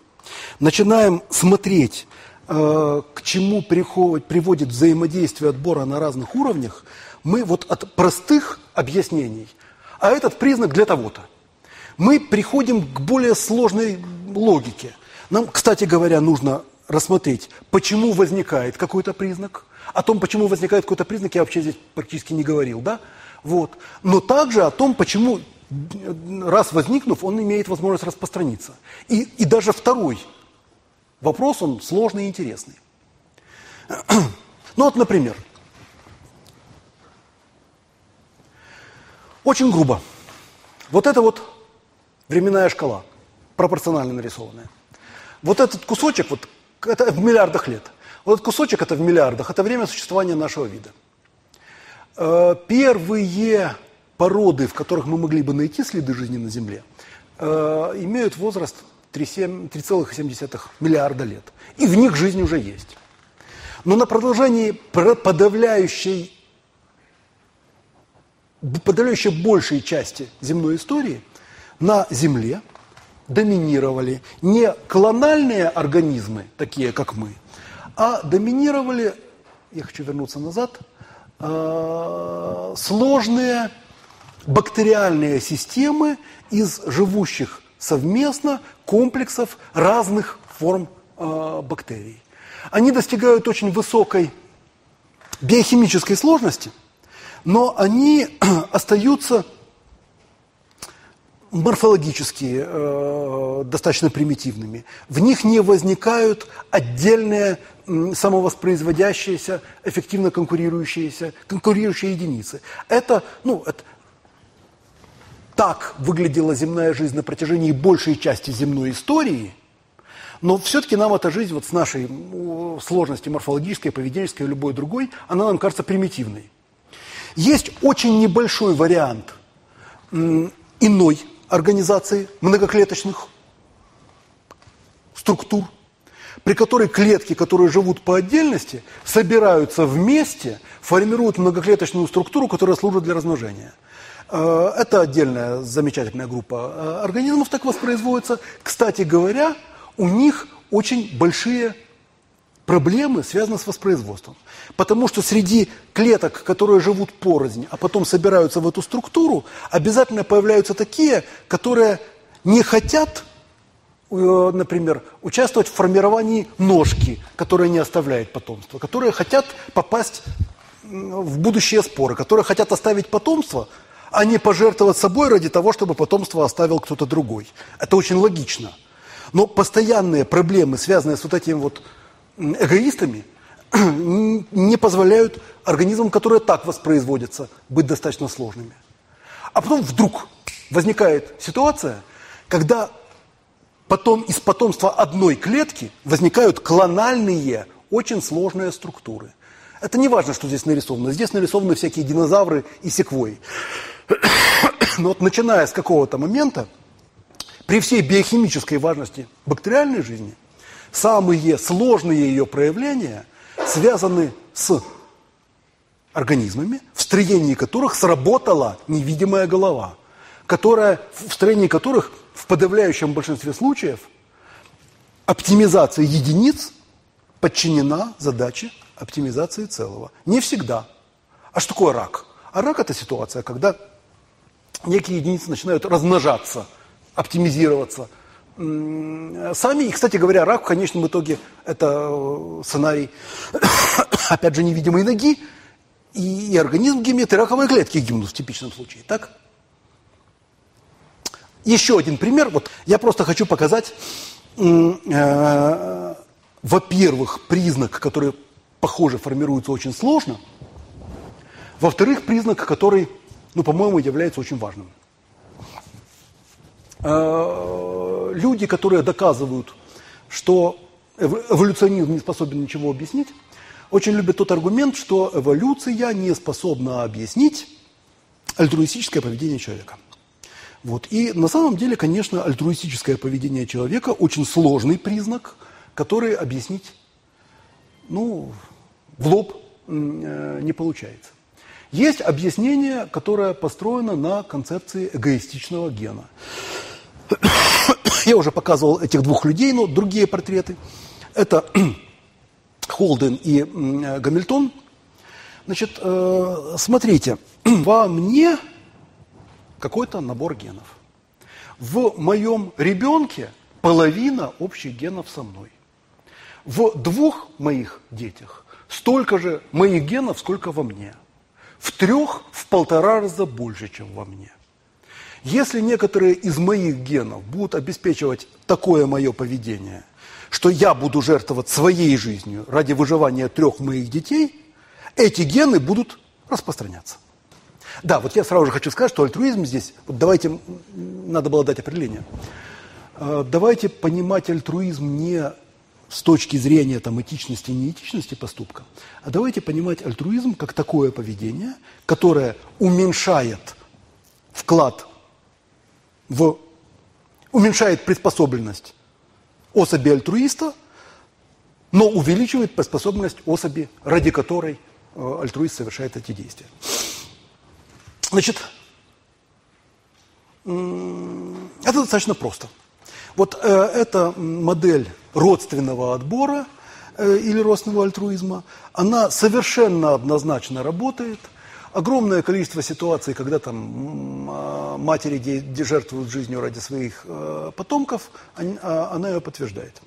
начинаем смотреть, э, к чему приводит взаимодействие отбора на разных уровнях, мы вот от простых объяснений, а этот признак для того-то, мы приходим к более сложной логике. Нам, кстати говоря, нужно рассмотреть, почему возникает какой-то признак. О том, почему возникает какой-то признак, я вообще здесь практически не говорил, да? Вот. Но также о том, почему раз возникнув, он имеет возможность распространиться. И, и даже второй вопрос, он сложный и интересный. Ну вот, например, очень грубо. Вот это вот временная шкала, пропорционально нарисованная. Вот этот кусочек, вот, это в миллиардах лет. Вот этот кусочек, это в миллиардах, это время существования нашего вида. Э, первые породы, в которых мы могли бы найти следы жизни на Земле, э, имеют возраст 3,7 миллиарда лет. И в них жизнь уже есть. Но на продолжении подавляющей, подавляющей большей части земной истории на Земле доминировали не клональные организмы, такие как мы, а доминировали, я хочу вернуться назад, э, сложные бактериальные системы из живущих совместно комплексов разных форм э, бактерий. Они достигают очень высокой биохимической сложности, но они остаются морфологически э, достаточно примитивными. В них не возникают отдельные самовоспроизводящиеся, эффективно конкурирующиеся, конкурирующие единицы. Это, ну, это, так выглядела земная жизнь на протяжении большей части земной истории, Но все-таки нам эта жизнь вот с нашей сложностью морфологической, поведенческой, любой другой, она нам кажется примитивной. Есть очень небольшой вариант иной организации многоклеточных структур, при которой клетки, которые живут по отдельности, собираются вместе, формируют многоклеточную структуру, которая служит для размножения. Э, это отдельная замечательная группа э, организмов так воспроизводится. Кстати говоря, у них очень большие проблемы связаны с воспроизводством. Потому что среди клеток, которые живут порознь, а потом собираются в эту структуру, обязательно появляются такие, которые не хотят, э, например, участвовать в формировании ножки, которая не оставляет потомство, которые хотят попасть в будущие споры, которые хотят оставить потомство, а не пожертвовать собой ради того, чтобы потомство оставил кто-то другой. Это очень логично. Но постоянные проблемы, связанные с вот этим вот эгоистами не позволяют организмам, которые так воспроизводятся, быть достаточно сложными. А потом вдруг возникает ситуация, когда потом из потомства одной клетки возникают клональные, очень сложные структуры. Это не важно, что здесь нарисовано. Здесь нарисованы всякие динозавры и секвои. Но вот начиная с какого-то момента, при всей биохимической важности бактериальной жизни, самые сложные ее проявления связаны с организмами, в строении которых сработала невидимая голова, которая, в строении которых в подавляющем большинстве случаев оптимизация единиц подчинена задаче оптимизации целого. Не всегда. А что такое рак? А рак – это ситуация, когда некие единицы начинают размножаться, оптимизироваться – сами. И, кстати говоря, рак в конечном итоге это э, сценарий, опять же, невидимой ноги, и, и организм гибнет, и раковые клетки гибнут в типичном случае. Так? Еще один пример. Вот я просто хочу показать, э, во-первых, признак, который, похоже, формируется очень сложно. Во-вторых, признак, который, ну, по-моему, является очень важным. Э, люди, которые доказывают, что эволюционизм не способен ничего объяснить, очень любят тот аргумент, что эволюция не способна объяснить альтруистическое поведение человека. Вот. И на самом деле, конечно, альтруистическое поведение человека очень сложный признак, который объяснить ну, в лоб э, не получается. Есть объяснение, которое построено на концепции эгоистичного гена. Я уже показывал этих двух людей, но другие портреты. Это Холден и Гамильтон. Значит, э, смотрите, во мне какой-то набор генов. В моем ребенке половина общих генов со мной. В двух моих детях столько же моих генов, сколько во мне. В трех в полтора раза больше, чем во мне. Если некоторые из моих генов будут обеспечивать такое мое поведение, что я буду жертвовать своей жизнью ради выживания трех моих детей, эти гены будут распространяться. Да, вот я сразу же хочу сказать, что альтруизм здесь, вот давайте, надо было дать определение. А, давайте понимать альтруизм не с точки зрения там, этичности и неэтичности поступка, а давайте понимать альтруизм как такое поведение, которое уменьшает вклад в, уменьшает приспособленность особи альтруиста, но увеличивает приспособленность особи, ради которой э, альтруист совершает эти действия. Значит, это достаточно просто. Вот э, эта модель родственного отбора э, или родственного альтруизма, она совершенно однозначно работает – огромное количество ситуаций, когда там а, матери жертвуют жизнью ради своих э, потомков, а, она ее подтверждает.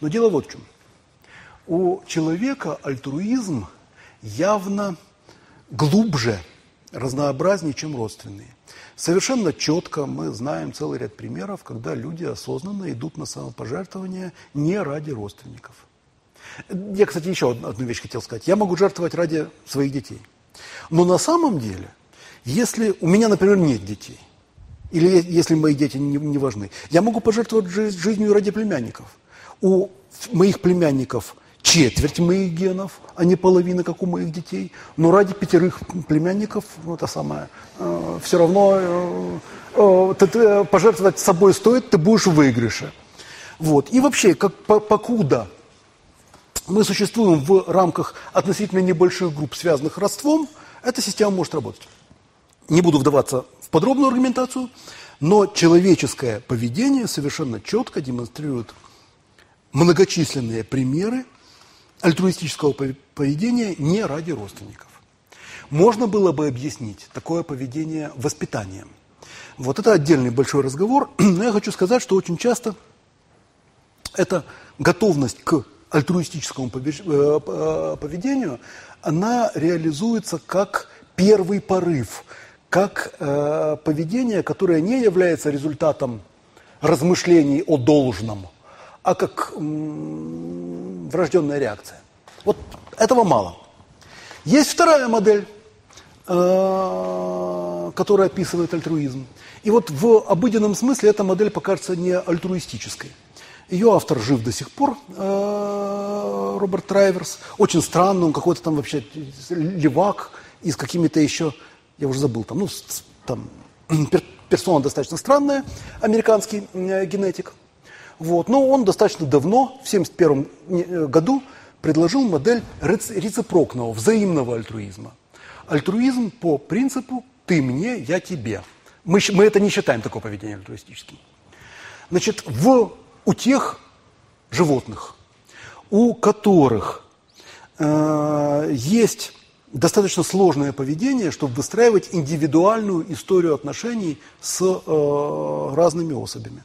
Но дело вот в чем. У человека альтруизм явно глубже, разнообразнее, чем родственные. Совершенно четко мы знаем целый ряд примеров, когда люди осознанно идут на самопожертвование не ради родственников – я, кстати, еще одну вещь хотел сказать. Я могу жертвовать ради своих детей. Но на самом деле, если у меня, например, нет детей, Или если мои дети не, не важны. Я могу пожертвовать жизнью ради племянников. У моих племянников четверть моих генов, а не половина, как у моих детей. Но ради пятерых племянников, ну, это самое, э, все равно э, э, ты, ты, пожертвовать собой стоит, ты будешь в выигрыше. Вот. И вообще, как, по, покуда мы существуем в рамках относительно небольших групп, связанных родством, эта система может работать. Не буду вдаваться в подробную аргументацию, но человеческое поведение совершенно четко демонстрирует многочисленные примеры альтруистического поведения не ради родственников. Можно было бы объяснить такое поведение воспитанием. Вот это отдельный большой разговор, но я хочу сказать, что очень часто эта готовность к альтруистическому э, э, поведению, она реализуется как первый порыв, как э, поведение, которое не является результатом размышлений о должном, а как врожденная реакция. Вот этого мало. Есть вторая модель, э, которая описывает альтруизм. И вот в обыденном смысле эта модель покажется не альтруистической. Ее автор жив до сих пор, э, Роберт Трайверс. Очень странный, он какой-то там вообще левак и с какими-то еще, я уже забыл, там, ну, там, персона достаточно странная, американский э, генетик. Вот. Но он достаточно давно, в 1971 э, году, предложил модель рецепрокного, взаимного альтруизма. Альтруизм по принципу «ты мне, я тебе». Мы, мы это не считаем такое поведение альтруистическим. Значит, в, у тех животных, у которых э, есть достаточно сложное поведение, чтобы выстраивать индивидуальную историю отношений с э, разными особями.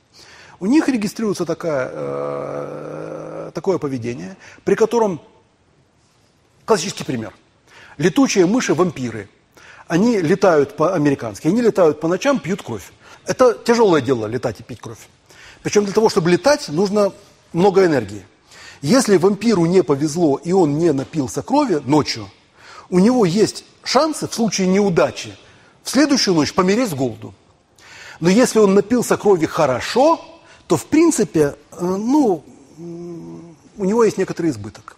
У них регистрируется такая, э, такое поведение, при котором, классический пример, летучие мыши-вампиры, они летают по-американски, они летают по ночам, пьют кровь. Это тяжелое дело, летать и пить кровь. Причем для того, чтобы летать, нужно много энергии. Если вампиру не повезло, и он не напился крови ночью, у него есть шансы в случае неудачи в следующую ночь помереть с голоду. Но если он напился крови хорошо, то в принципе, э, ну, у него есть некоторый избыток.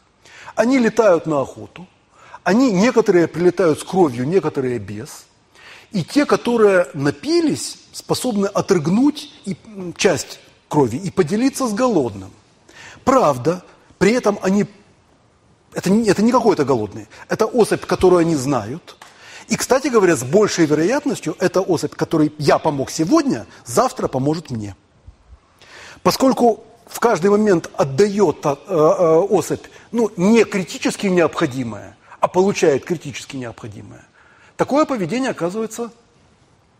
Они летают на охоту, они некоторые прилетают с кровью, некоторые без. И те, которые напились, способны отрыгнуть и, часть крови и поделиться с голодным. Правда, при этом они, это не, это не какой-то голодный, это особь, которую они знают. И, кстати говоря, с большей вероятностью эта особь, которой я помог сегодня, завтра поможет мне. Поскольку в каждый момент отдает э, э, особь ну, не критически необходимое, а получает критически необходимое, такое поведение оказывается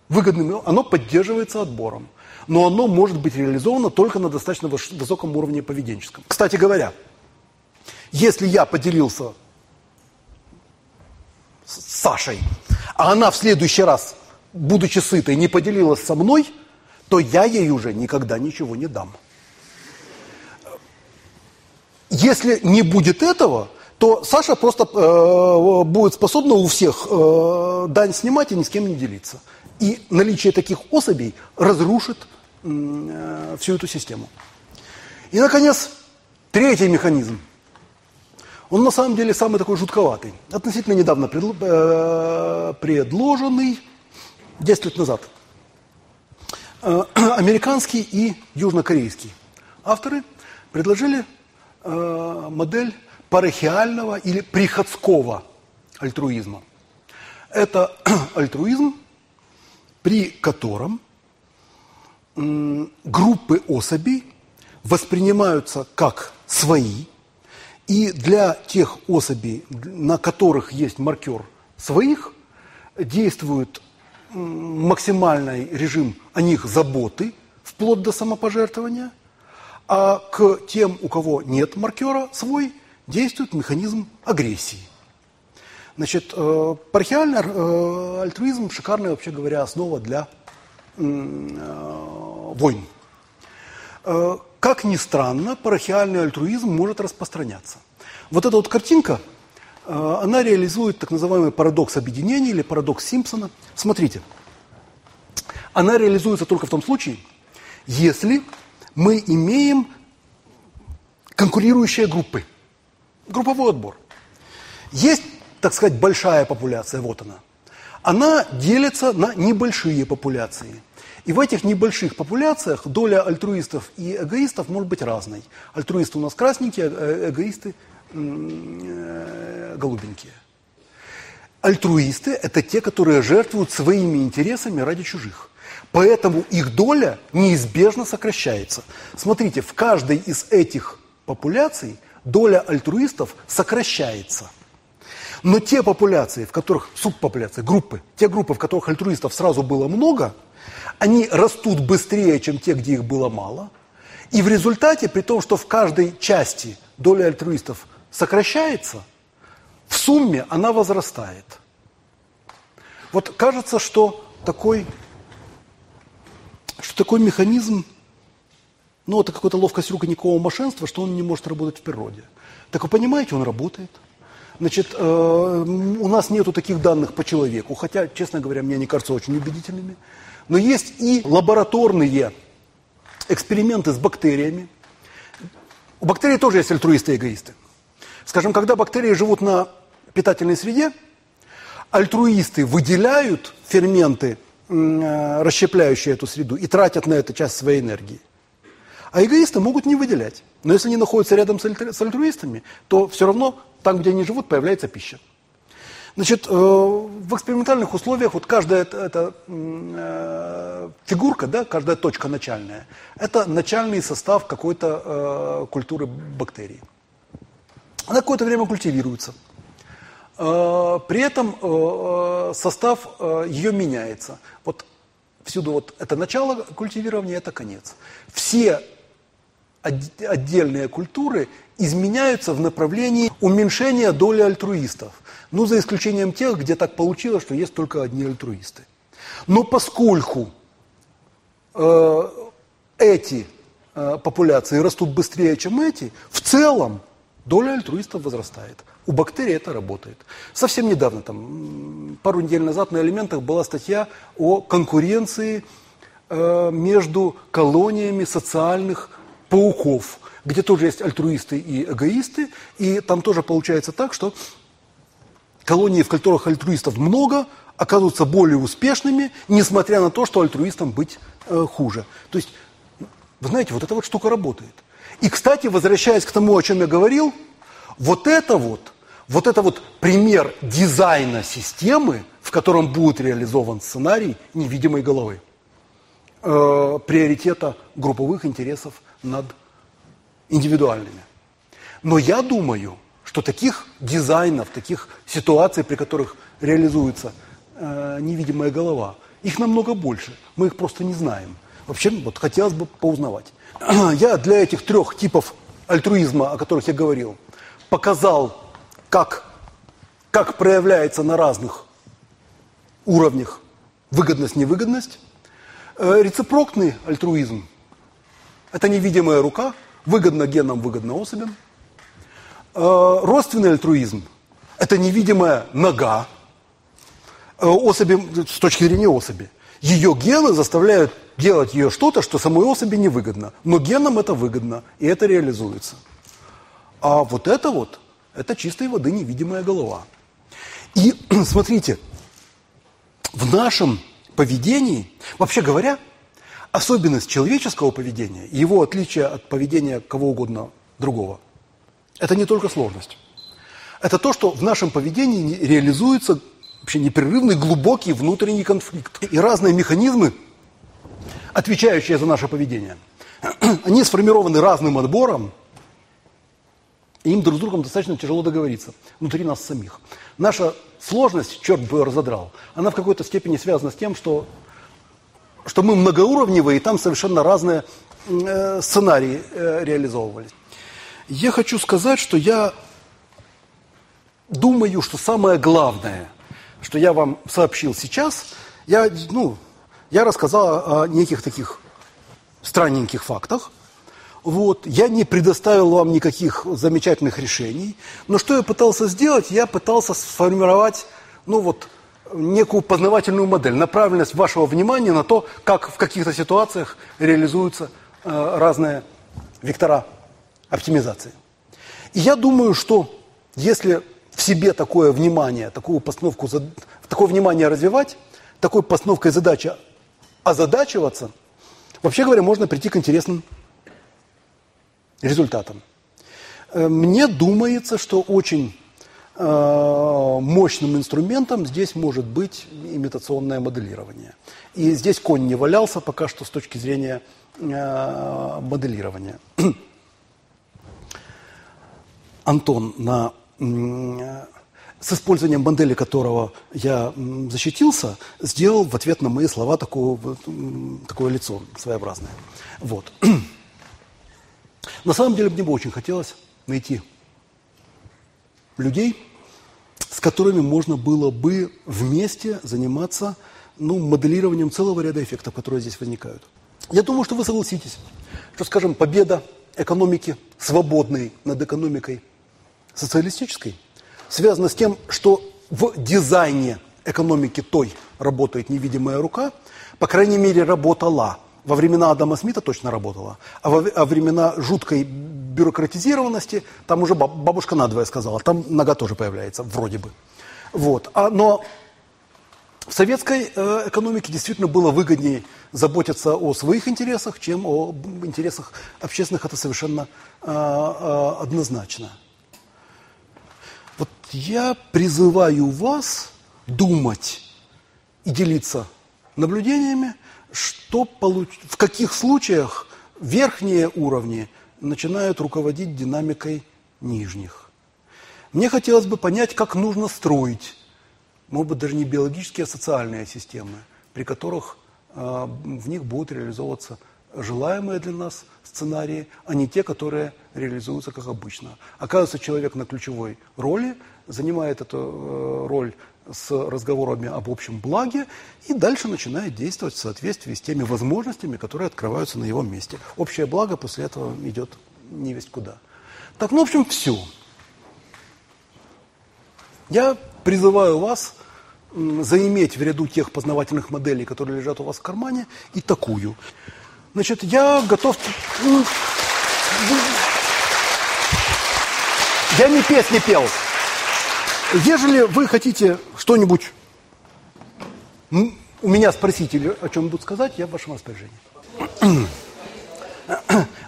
выгодным, оно поддерживается отбором. Но оно может быть реализовано только на достаточно высоком уровне поведенческом. Кстати говоря, если я поделился с Сашей, а она в следующий раз, будучи сытой, не поделилась со мной – то я ей уже никогда ничего не дам. Если не будет этого, то Саша просто э, будет способна у всех э, дань снимать и ни с кем не делиться. И наличие таких особей разрушит э, всю эту систему. И, наконец, третий механизм. Он на самом деле самый такой жутковатый. Относительно недавно э, предложенный 10 лет назад – американский и южнокорейский авторы предложили э, модель парахиального или приходского альтруизма. Это альтруизм, при котором группы особей воспринимаются как свои, и для тех особей, на которых есть маркер своих, действуют максимальный режим о них заботы, вплоть до самопожертвования, а к тем, у кого нет маркера свой, действует механизм агрессии. Значит, э, парахиальный э, альтруизм – шикарная, вообще говоря, основа для э, войн. Как ни странно, парахиальный альтруизм может распространяться. Вот эта вот картинка – Э, она реализует так называемый парадокс объединения или парадокс Симпсона. Смотрите, она реализуется только в том случае, если мы имеем конкурирующие группы. Групповой отбор. Есть, так сказать, большая популяция, вот она. Она делится на небольшие популяции. И в этих небольших популяциях доля альтруистов и эгоистов может быть разной. Альтруисты у нас красненькие, э, эгоисты э, голубенькие. Альтруисты – это те, которые жертвуют своими интересами ради чужих. Поэтому их доля неизбежно сокращается. Смотрите, в каждой из этих популяций доля альтруистов сокращается. Но те популяции, в которых, субпопуляции, группы, те группы, в которых альтруистов сразу было много, они растут быстрее, чем те, где их было мало. И в результате, при том, что в каждой части доля альтруистов сокращается, в сумме она возрастает. Вот кажется, что такой что такой механизм, ну, это какая-то ловкость руконикового мошенства, что он не может работать в природе. Так вы понимаете, он работает. Значит, э, у нас нету таких данных по человеку, хотя, честно говоря, мне они кажутся очень убедительными. Но есть и лабораторные эксперименты с бактериями. У бактерий тоже есть альтруисты и эгоисты. Скажем, когда бактерии живут на питательной среде, альтруисты выделяют ферменты Э, расщепляющие эту среду и тратят на это часть своей энергии. А эгоисты могут не выделять. Но если они находятся рядом с альтруистами, то все равно там, где они живут, появляется пища. Значит, э, в экспериментальных условиях вот каждая эта, эта э, фигурка, да, каждая точка начальная, это начальный состав какой-то э, культуры бактерий. Она какое-то время культивируется. Э, при этом э, состав э, ее меняется. Вот всюду вот это начало культивирования, это конец. Все отдельные культуры изменяются в направлении уменьшения доли альтруистов. Ну, за исключением тех, где так получилось, что есть только одни альтруисты. Но поскольку э, эти э, популяции растут быстрее, чем эти, в целом доля альтруистов возрастает. У бактерий это работает. Совсем недавно, там, пару недель назад на «Элементах» была статья о конкуренции э, между колониями социальных пауков, где тоже есть альтруисты и эгоисты, и там тоже получается так, что колонии, в которых альтруистов много, оказываются более успешными, несмотря на то, что альтруистам быть э, хуже. То есть, вы знаете, вот эта вот штука работает. И, кстати, возвращаясь к тому, о чем я говорил, вот это вот – вот это вот пример дизайна системы, в котором будет реализован сценарий невидимой головы. Э, приоритета групповых интересов над индивидуальными. Но я думаю, что таких дизайнов, таких ситуаций, при которых реализуется э, невидимая голова, их намного больше. Мы их просто не знаем. Вообще, вот хотелось бы поузнавать. Я для этих трех типов альтруизма, о которых я говорил, показал как, как проявляется на разных уровнях выгодность-невыгодность. Э, рецепрокный альтруизм – это невидимая рука, выгодно генам, выгодно особям. Э, родственный альтруизм – это невидимая нога э, особи, с точки зрения особи. Ее гены заставляют делать ее что-то, что самой особи невыгодно. Но генам это выгодно, и это реализуется. А вот это вот – это чистой воды невидимая голова. И смотрите, в нашем поведении, вообще говоря, особенность человеческого поведения, его отличие от поведения кого угодно другого, это не только сложность. Это то, что в нашем поведении реализуется вообще непрерывный глубокий внутренний конфликт. И разные механизмы, отвечающие за наше поведение, они сформированы разным отбором, и им друг с другом достаточно тяжело договориться внутри нас самих. Наша сложность, черт бы разодрал, она в какой-то степени связана с тем, что, что мы многоуровневые, и там совершенно разные э, сценарии э, реализовывались. Я хочу сказать, что я думаю, что самое главное, что я вам сообщил сейчас, я, ну, я рассказал о неких таких странненьких фактах, вот, я не предоставил вам никаких замечательных решений. Но что я пытался сделать? Я пытался сформировать, ну вот, некую познавательную модель, направленность вашего внимания на то, как в каких-то ситуациях реализуются э, разные вектора оптимизации. И я думаю, что если в себе такое внимание, такую постановку, такое внимание развивать, такой постановкой задачи озадачиваться, вообще говоря, можно прийти к интересным результатам. Э, мне думается, что очень Э, мощным инструментом здесь может быть имитационное моделирование. И здесь конь не валялся пока что с точки зрения э, моделирования. Антон на, с использованием модели, которого я защитился, сделал в ответ на мои слова такое, такое лицо своеобразное. Вот. На самом деле мне бы очень хотелось найти людей, с которыми можно было бы вместе заниматься ну, моделированием целого ряда эффектов, которые здесь возникают. Я думаю, что вы согласитесь, что, скажем, победа экономики свободной над экономикой социалистической связана с тем, что в дизайне экономики той работает невидимая рука, по крайней мере, работала – во времена Адама Смита точно работала, а во а времена жуткой бюрократизированности, там уже бабушка надвое сказала, там нога тоже появляется, вроде бы. Вот. А, но в советской э, экономике действительно было выгоднее заботиться о своих интересах, чем о интересах общественных. Это совершенно э, э, однозначно. Вот я призываю вас думать и делиться наблюдениями – что получ... в каких случаях верхние уровни начинают руководить динамикой нижних. Мне хотелось бы понять, как нужно строить, может быть, даже не биологические, а социальные системы, при которых э, в них будут реализовываться желаемые для нас сценарии, а не те, которые реализуются как обычно. Оказывается, человек на ключевой роли, занимает эту э, роль с разговорами об общем благе и дальше начинает действовать в соответствии с теми возможностями, которые открываются на его месте. Общее благо после этого идет не весть куда. Так, ну, в общем, все. Я призываю вас заиметь в ряду тех познавательных моделей, которые лежат у вас в кармане, и такую. Значит, я готов... Я не песни пел. Ежели вы хотите что-нибудь у меня спросить или о чем-нибудь сказать, я в вашем распоряжении.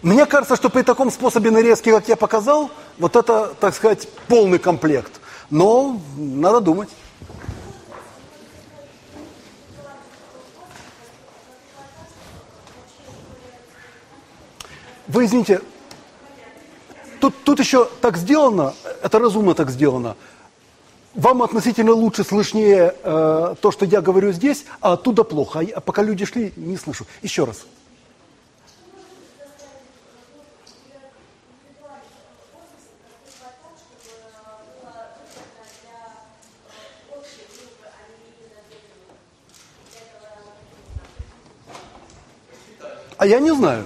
Мне кажется, что при таком способе нарезки, как я показал, вот это, так сказать, полный комплект. Но надо думать. Вы извините, тут, тут еще так сделано, это разумно так сделано – вам относительно лучше слышнее э, то, что я говорю здесь, а оттуда плохо. А пока люди шли, не слышу. Еще раз. А я не знаю.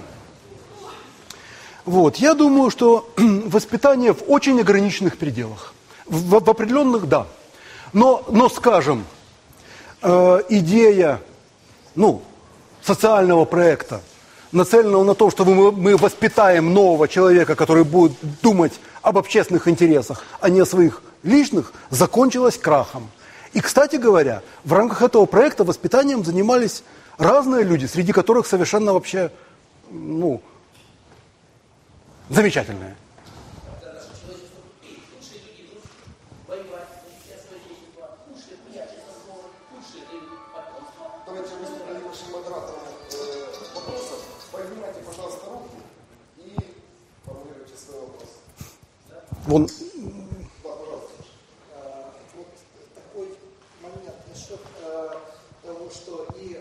Вот, я думаю, что воспитание в очень ограниченных пределах. В, в определенных, да. Но, но скажем, э, идея ну, социального проекта, нацеленного на то, что мы, мы воспитаем нового человека, который будет думать об общественных интересах, а не о своих личных, закончилась крахом. И, кстати говоря, в рамках этого проекта воспитанием занимались разные люди, среди которых совершенно вообще, ну, замечательные. Вон такой момент насчет того, что и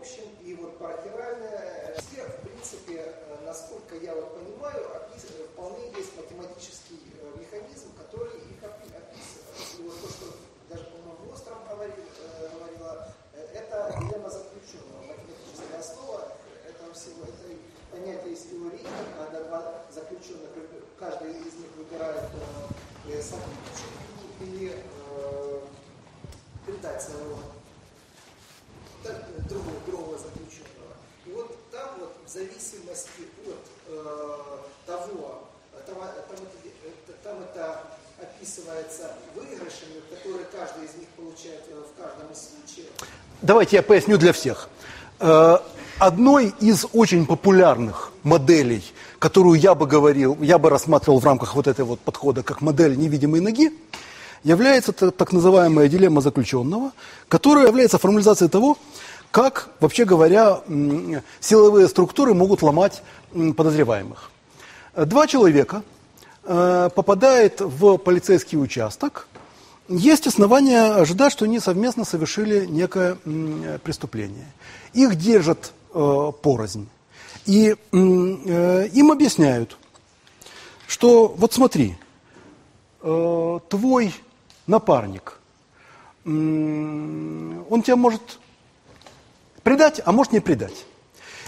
общин, и вот парахиральная, все, в принципе, насколько я вот понимаю, вполне есть математический механизм, который их описывает. И вот то, что даже, по-моему, Остром говорила, это дилемма заключенного. Математическая основа этого всего, это понятие из теории, когда два заключенных, каждый из них выбирает э, событие, открывается так, другого, другого заключенного. И вот там вот в зависимости от э, того, там, там, это, там это описывается выигрышами, которые каждый из них получает э, в каждом из случаев. Давайте я поясню для всех. Э, одной из очень популярных моделей, которую я бы говорил, я бы рассматривал в рамках вот этого вот подхода как модель невидимой ноги, является так называемая дилемма заключенного, которая является формализацией того, как, вообще говоря, силовые структуры могут ломать подозреваемых. Два человека э, попадают в полицейский участок, есть основания ожидать, что они совместно совершили некое преступление. Их держат э, порознь. И э, им объясняют, что вот смотри, твой напарник, он тебя может предать, а может не предать.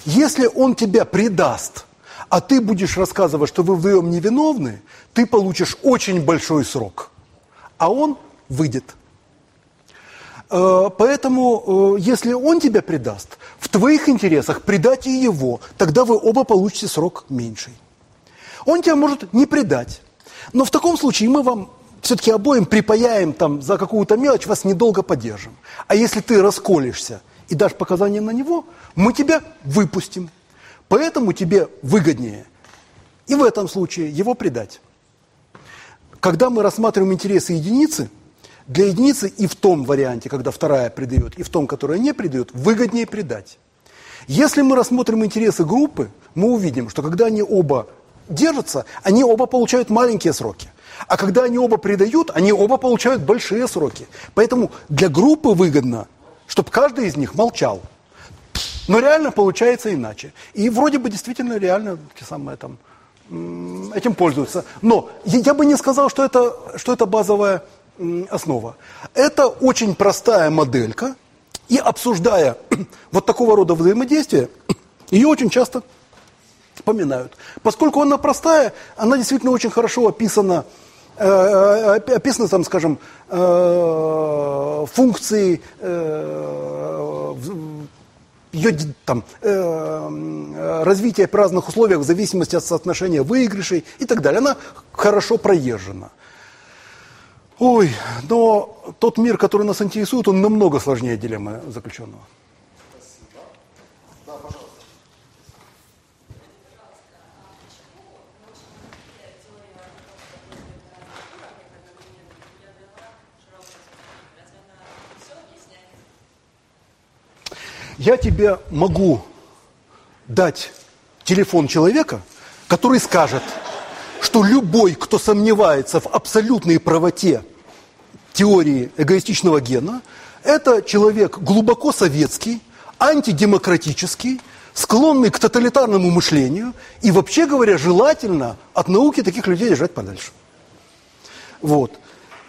Если он тебя предаст, а ты будешь рассказывать, что вы вдвоем невиновны, ты получишь очень большой срок, а он выйдет. Э, поэтому, э, если он тебя предаст, в твоих интересах предать и его, тогда вы оба получите срок меньший. Он тебя может не предать, но в таком случае мы вам все-таки обоим припаяем там за какую-то мелочь, вас недолго поддержим. А если ты расколешься и дашь показания на него, мы тебя выпустим. Поэтому тебе выгоднее и в этом случае его предать. Когда мы рассматриваем интересы единицы, для единицы и в том варианте, когда вторая предает, и в том, которая не предает, выгоднее предать. Если мы рассмотрим интересы группы, мы увидим, что когда они оба держатся, они оба получают маленькие сроки. А когда они оба предают, они оба получают большие сроки. Поэтому для группы выгодно, чтобы каждый из них молчал. Но реально получается иначе. И вроде бы действительно реально самое там, этим пользуются. Но я бы не сказал, что это, что это базовая основа. Это очень простая моделька, и обсуждая вот такого рода взаимодействие, ее очень часто вспоминают. Поскольку она простая, она действительно очень хорошо описана Э, э, описаны там, скажем, э, функции ее там, развития в разных условиях в зависимости от соотношения выигрышей и так далее. Она хорошо проезжена. Ой, но тот мир, который нас интересует, он намного сложнее дилеммы заключенного. Я тебе могу дать телефон человека, который скажет, что любой, кто сомневается в абсолютной правоте теории эгоистичного гена, это человек глубоко советский, антидемократический, склонный к тоталитарному мышлению и, вообще говоря, желательно от науки таких людей держать подальше. Вот.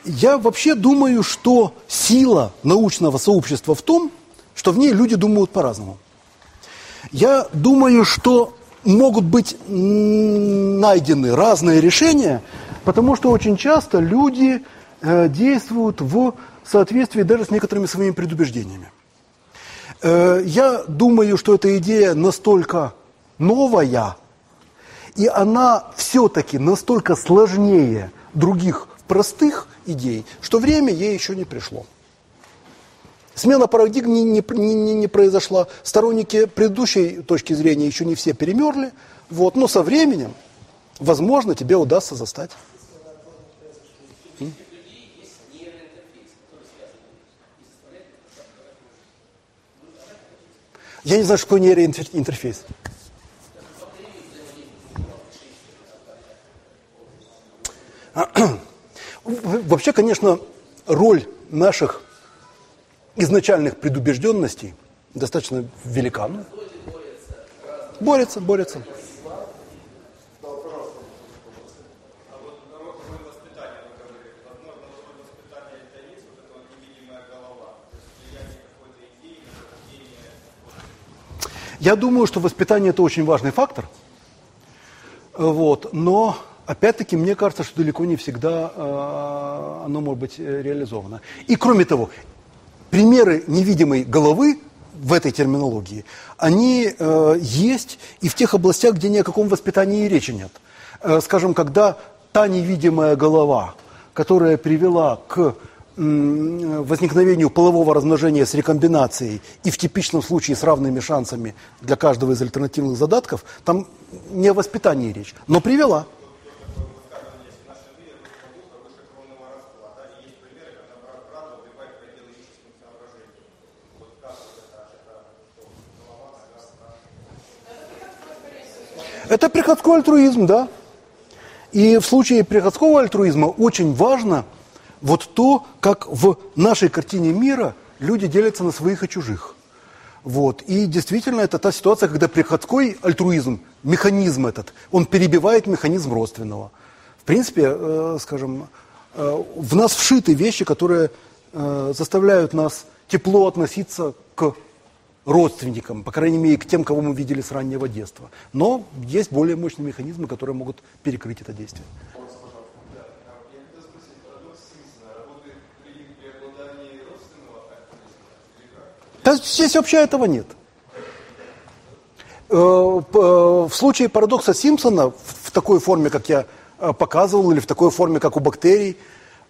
Я вообще думаю, что сила научного сообщества в том, что в ней люди думают по-разному. Я думаю, что могут быть найдены разные решения, потому что очень часто люди э, действуют в соответствии даже с некоторыми своими предубеждениями. Э, я думаю, что эта идея настолько новая, и она все-таки настолько сложнее других простых идей, что время ей еще не пришло. Смена парадигм не, не, не, не произошла. Сторонники предыдущей точки зрения еще не все перемерли. Вот. Но со временем, возможно, тебе удастся застать. Я не знаю, что такое нейроинтерфейс. Вообще, конечно, роль наших изначальных предубежденностей достаточно велика. Борется, борется. Я думаю, что воспитание это очень важный фактор. Вот, но опять-таки мне кажется, что далеко не всегда э, оно может быть реализовано. И кроме того, примеры невидимой головы в этой терминологии, они э, есть и в тех областях, где ни о каком воспитании и речи нет. Э, скажем, когда та невидимая голова, которая привела к возникновению полового размножения с рекомбинацией и в типичном случае с равными шансами для каждого из альтернативных задатков, там не о воспитании речь, но привела. Это приходской альтруизм, да. И в случае приходского альтруизма очень важно вот то, как в нашей картине мира люди делятся на своих и чужих. Вот. И действительно, это та ситуация, когда приходской альтруизм, механизм этот, он перебивает механизм родственного. В принципе, э, скажем, э, в нас вшиты вещи, которые э, заставляют нас тепло относиться к родственникам, по крайней мере, к тем, кого мы видели с раннего детства. Но есть более мощные механизмы, которые могут перекрыть это действие. Да, здесь вообще этого нет. Э, э, в случае парадокса Симпсона в такой форме, как я э, показывал, или в такой форме, как у бактерий,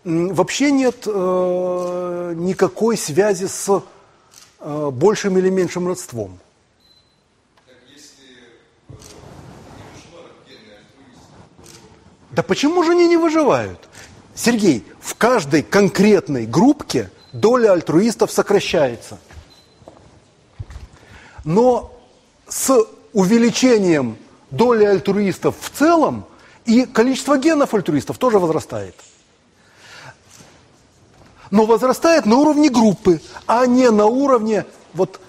вообще нет никакой связи с большим или меньшим родством. Да почему же они не выживают? Сергей, в каждой конкретной группке доля альтруистов сокращается. Но с увеличением доли альтруистов в целом и количество генов альтруистов тоже возрастает но возрастает на уровне группы, а не на уровне вот,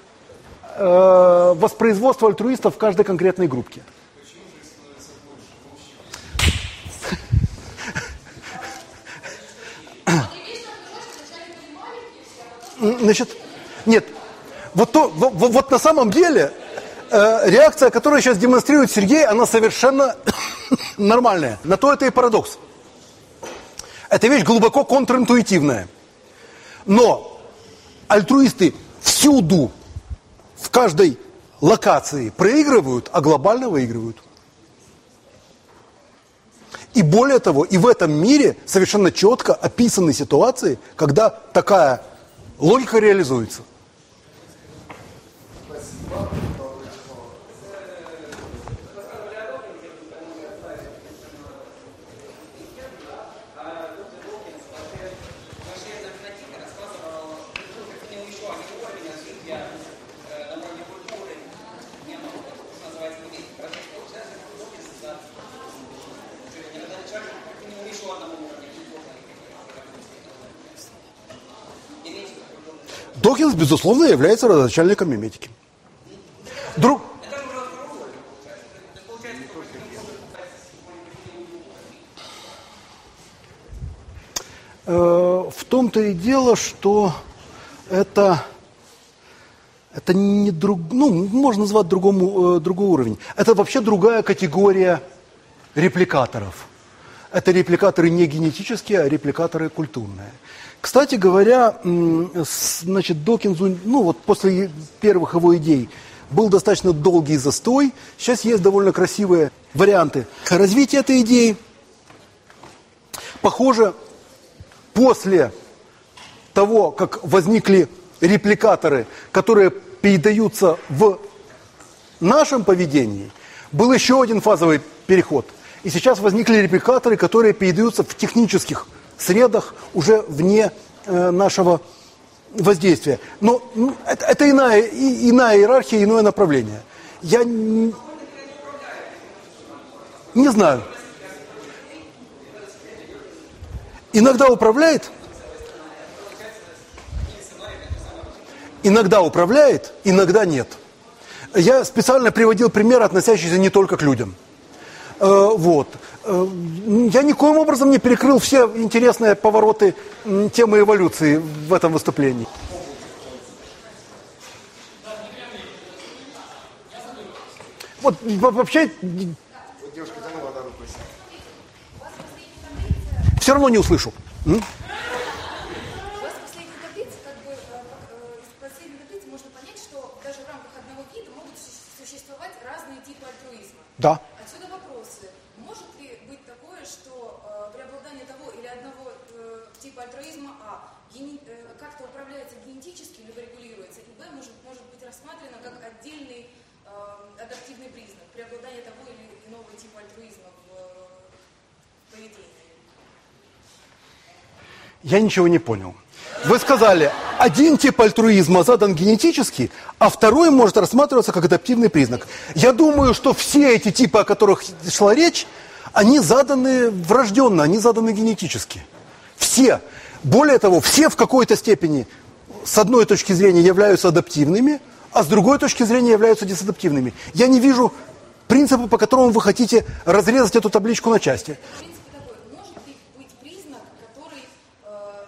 э, воспроизводства альтруистов в каждой конкретной группке. Значит, нет, вот, то, вот, вот на самом деле э, реакция, которую сейчас демонстрирует Сергей, она совершенно нормальная. На то это и парадокс. Это вещь глубоко контринтуитивная. Но альтруисты всюду, в каждой локации проигрывают, а глобально выигрывают. И более того, и в этом мире совершенно четко описаны ситуации, когда такая логика реализуется. Докинс, безусловно, является родоначальником миметики. Друг... Э, в том-то и дело, что это, это не друг, ну, можно назвать другому, э, другой уровень. Это вообще другая категория репликаторов. Это репликаторы не генетические, а репликаторы культурные. Кстати говоря, значит, Докинзу, ну вот после первых его идей, был достаточно долгий застой. Сейчас есть довольно красивые варианты развития этой идеи. Похоже, после того, как возникли репликаторы, которые передаются в нашем поведении, был еще один фазовый переход. И сейчас возникли репликаторы, которые передаются в технических средах уже вне э, нашего воздействия. Но это, это иная, и, иная иерархия, иное направление. Я не, не знаю. Иногда управляет, иногда управляет, иногда нет. Я специально приводил пример, относящийся не только к людям. Э, вот. Э, я никоим образом не перекрыл все интересные повороты темы эволюции в этом выступлении. Вот вообще... Все равно не услышу. М? рамках одного вида могут существовать разные типы альтруизма. Да. Отсюда вопросы. Может ли быть такое, что э, преобладание того или одного э, типа альтруизма А гени- э, как-то управляется генетически либо регулируется, и Б может, может быть рассмотрено как отдельный э, адаптивный признак преобладания того или иного типа альтруизма в э, поведении? Я ничего не понял. Вы сказали, один тип альтруизма задан генетически, а второй может рассматриваться как адаптивный признак. Я думаю, что все эти типы, о которых шла речь, они заданы врожденно, они заданы генетически. Все. Более того, все в какой-то степени с одной точки зрения являются адаптивными, а с другой точки зрения являются дисадаптивными. Я не вижу принципа, по которому вы хотите разрезать эту табличку на части. Принцип такой, может ли быть признак, который, э,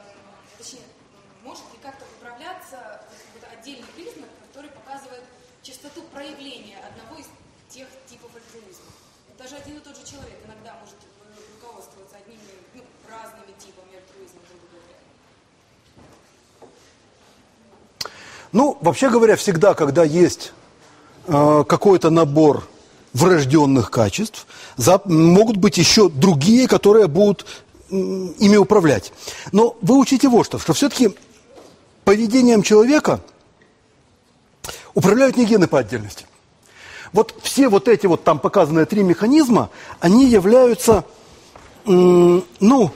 точнее, м, может ли как-то управляться вот какой-то отдельный признак, который показывает частоту проявления одного из тех типов альтруизма? Даже один и тот же человек иногда может э, руководствоваться одними, ну, разными типами альтруизма, грубо говоря. Ну, вообще говоря, всегда, когда есть э, какой-то набор врожденных качеств, за, могут быть еще другие, которые будут м, ими управлять. Но вы учите вот что, что все-таки поведением человека управляют не гены по отдельности. Вот все вот эти вот там показанные три механизма, они являются, м, ну,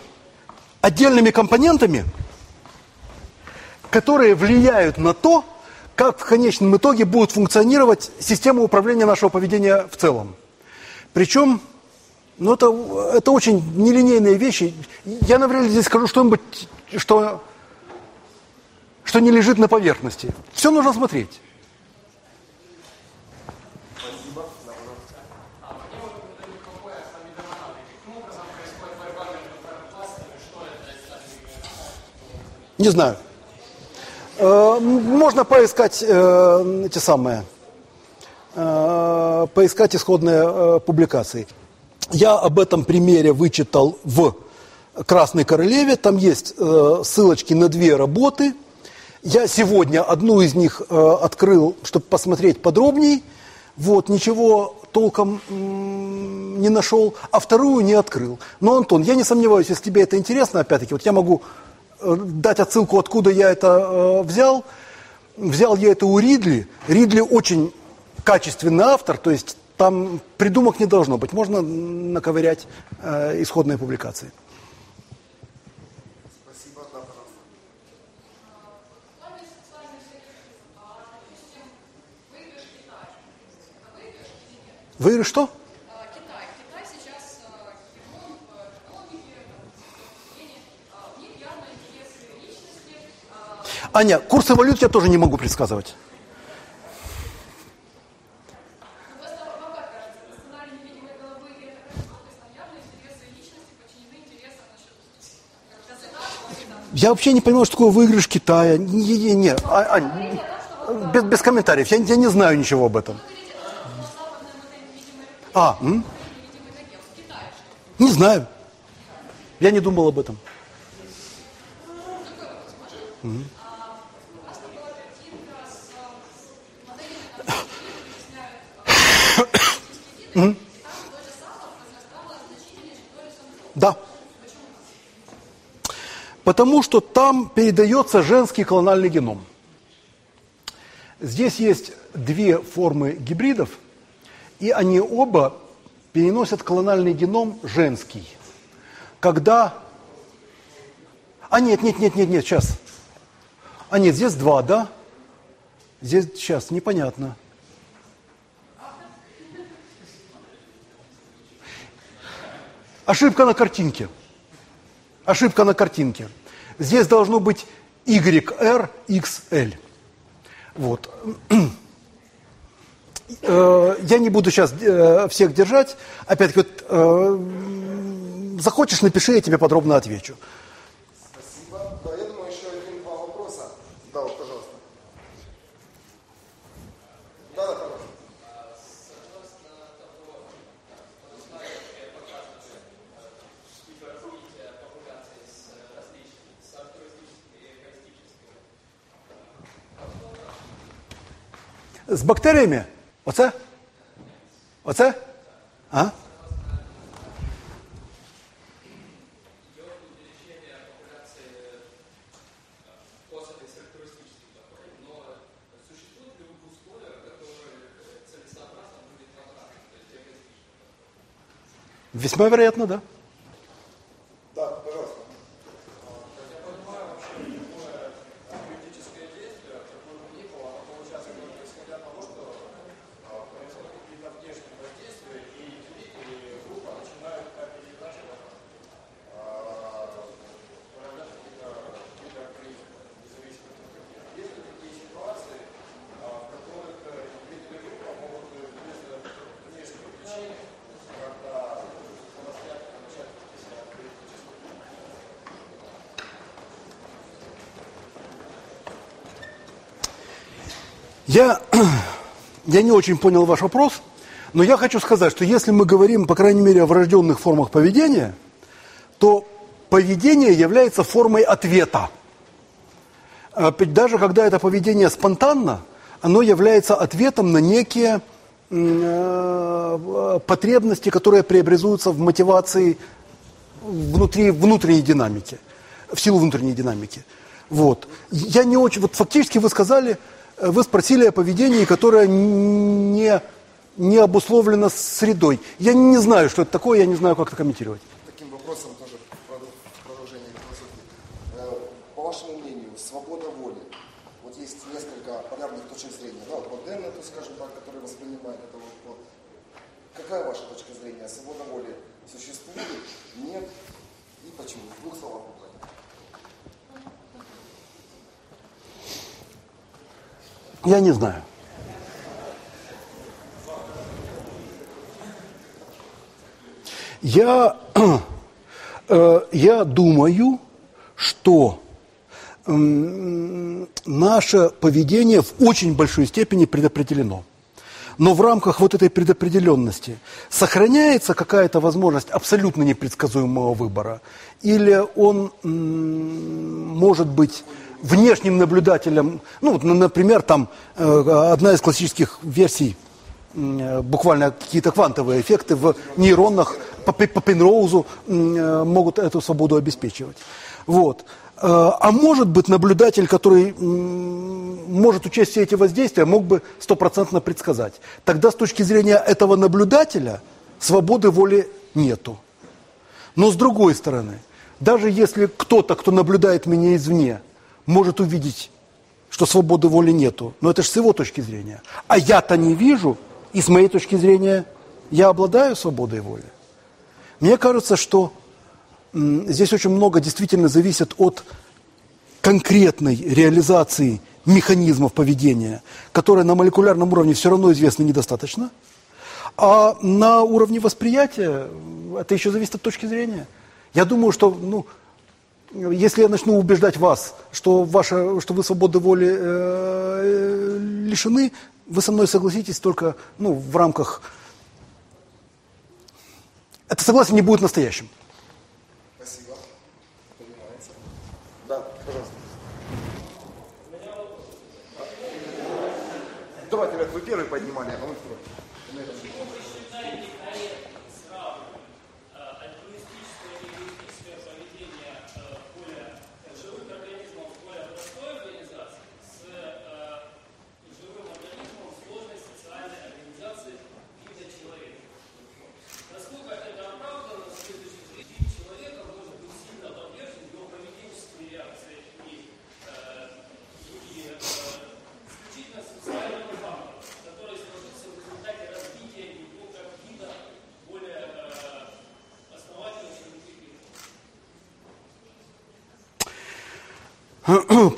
отдельными компонентами, которые влияют на то, как в конечном итоге будет функционировать система управления нашего поведения в целом. Причем, ну это, это очень нелинейные вещи. Я, наверное, здесь скажу что-нибудь, что, что не лежит на поверхности. Все нужно смотреть. Не знаю. Э, Можно поискать э, эти самые, э, поискать исходные э, публикации. Я об этом примере вычитал в «Красной королеве». Там есть ссылочки на две работы. Я сегодня одну из них открыл, чтобы посмотреть подробней. Вот, ничего толком не нашел, а вторую не открыл. Но, Антон, я не сомневаюсь, если тебе это интересно, опять-таки, вот я могу дать отсылку, откуда я это э, взял. Взял я это у Ридли. Ридли очень качественный автор, то есть там придумок не должно быть. Можно наковырять э, исходные публикации. Спасибо, да. Выигрыш что? Китай. Китай сейчас гегемон в экономике, в поведении. У них явно интересы личности. Аня, курсы валют я тоже не могу предсказывать. Я вообще не понимаю, что такое выигрыш Китая. Не, не, не. А- Ань, без, без комментариев. Я, я не знаю ничего об этом. А, м? не знаю. Я не думал об этом. Потому что там передается женский клональный геном. Здесь есть две формы гибридов, и они оба переносят клональный геном женский. Когда... А нет, нет, нет, нет, нет, сейчас. А нет, здесь два, да? Здесь сейчас, непонятно. Ошибка на картинке. Ошибка на картинке. Здесь должно быть YRXL. Вот. Э, Я не буду сейчас э, всех держать. Опять-таки, вот, э, захочешь, напиши, я тебе подробно отвечу. Спасибо. Да, я думаю, еще один-два вопроса. Да, вот, пожалуйста. Да, да, пожалуйста. З бактеріями? Оце? Оце? А? Весьма вероятно, да. Я, я не очень понял ваш вопрос, но я хочу сказать, что если мы говорим, по крайней мере, о врожденных формах поведения, то поведение является формой ответа. А Даже когда это поведение спонтанно, оно является ответом на некие э, потребности, которые преобразуются в мотивации внутри внутренней динамики, в силу внутренней динамики. Вот. Я не очень, вот фактически вы сказали, вы спросили о поведении, которое не, не обусловлено средой. Я не знаю, что это такое, я не знаю, как это комментировать. таким вопросом тоже в продолжение философии. Э, По вашему мнению, свобода воли. Вот есть несколько полярных точек зрения. Да, вот модерна, то скажем так, который воспринимает это вот, вот. Какая ваша точка зрения? Свобода воли существует? Нет? И почему? В двух словах буквально. Я не знаю. Я, э, я думаю, что наше поведение в очень большой степени предопределено. Но в рамках вот этой предопределенности сохраняется какая-то возможность абсолютно непредсказуемого выбора? Или он может быть внешним наблюдателем, ну, вот, например, там э, одна из классических версий э, буквально какие-то квантовые эффекты в нейронах по, по Пенроузу э, могут эту свободу обеспечивать. Вот. А может быть, наблюдатель, который может учесть все эти воздействия, мог бы стопроцентно предсказать. Тогда с точки зрения этого наблюдателя свободы воли нету. Но с другой стороны, даже если кто-то, кто наблюдает меня извне, может увидеть, что свободы воли нету, но это же с его точки зрения. А я-то не вижу, и с моей точки зрения я обладаю свободой воли. Мне кажется, что здесь очень много действительно зависит от конкретной реализации механизмов поведения, которые на молекулярном уровне все равно известны недостаточно, а на уровне восприятия это еще зависит от точки зрения. Я думаю, что ну, если я начну убеждать вас, что, ваша, что вы свободы воли э, лишены, вы со мной согласитесь только ну, в рамках... Это согласие не будет настоящим. Давайте, ребят, вы первый поднимали, а мы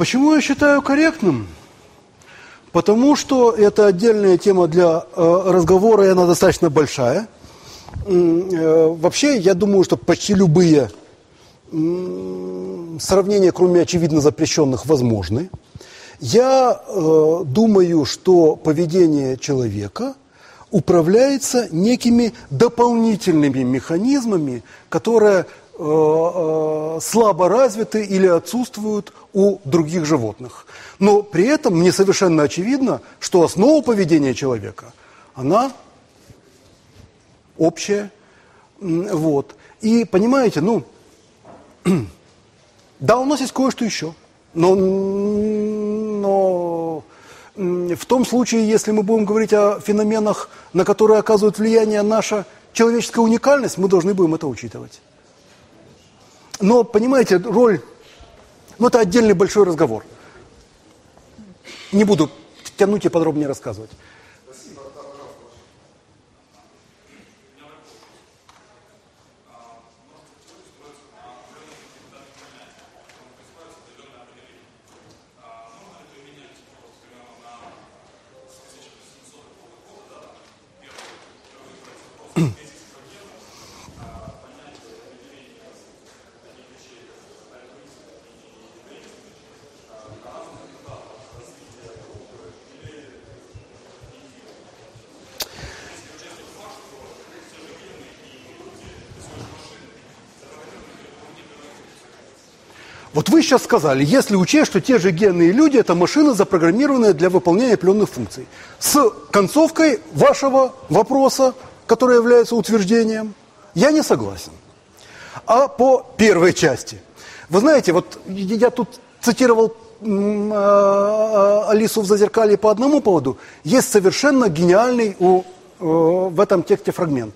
Почему я считаю корректным? Потому что это отдельная тема для э, разговора, и она достаточно большая. Э, вообще, я думаю, что почти любые сравнения, кроме очевидно запрещенных, возможны. Я э, думаю, что поведение человека управляется некими дополнительными механизмами, которые слабо развиты или отсутствуют у других животных. Но при этом мне совершенно очевидно, что основа поведения человека, она общая. Вот. И понимаете, ну, да, у нас есть кое-что еще. Но, но в том случае, если мы будем говорить о феноменах, на которые оказывает влияние наша человеческая уникальность, мы должны будем это учитывать. Но, понимаете, роль, ну это отдельный большой разговор. Не буду тянуть и подробнее рассказывать. Сейчас сказали, если учесть, что те же генные люди – это машины, запрограммированные для выполнения определенных функций. С концовкой вашего вопроса, который является утверждением, я не согласен. А по первой части. Вы знаете, вот я тут цитировал а, Алису в «Зазеркалье» по одному поводу. Есть совершенно гениальный у, в этом тексте фрагмент.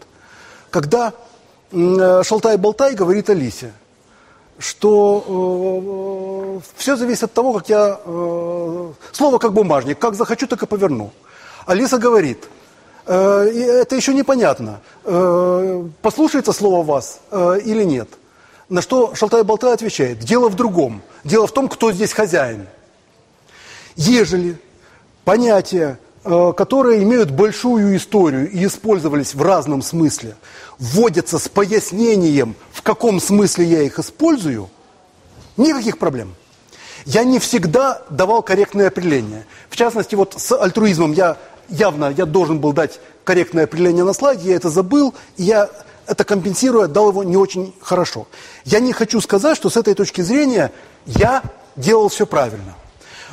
Когда Шалтай-Болтай говорит Алисе – что э, все зависит от того, как я... Э, слово как бумажник, как захочу, так и поверну. Алиса говорит, э, это еще непонятно, э, послушается слово вас э, или нет. На что Шалтай-Болтай отвечает, дело в другом. Дело в том, кто здесь хозяин. Ежели понятия, э, которые имеют большую историю и использовались в разном смысле, вводятся с пояснением, в каком смысле я их использую, никаких проблем. Я не всегда давал корректное определение. В частности, вот с альтруизмом я явно я должен был дать корректное определение на слайде, я это забыл, и я это компенсируя, дал его не очень хорошо. Я не хочу сказать, что с этой точки зрения я делал все правильно.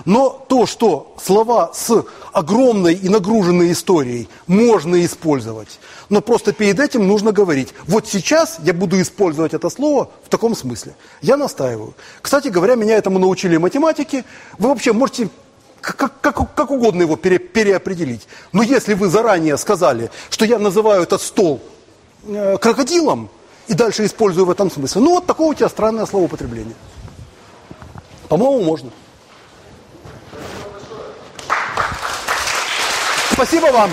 Но то, что слова с огромной и нагруженной историей можно использовать, но просто перед этим нужно говорить, вот сейчас я буду использовать это слово в таком смысле. Я настаиваю. Кстати говоря, меня этому научили математики. Вы вообще можете как, как, как угодно его пере, переопределить. Но если вы заранее сказали, что я называю этот стол э, крокодилом, и дальше использую в этом смысле, ну вот такое у тебя странное словоупотребление. По-моему, можно. Спасибо вам.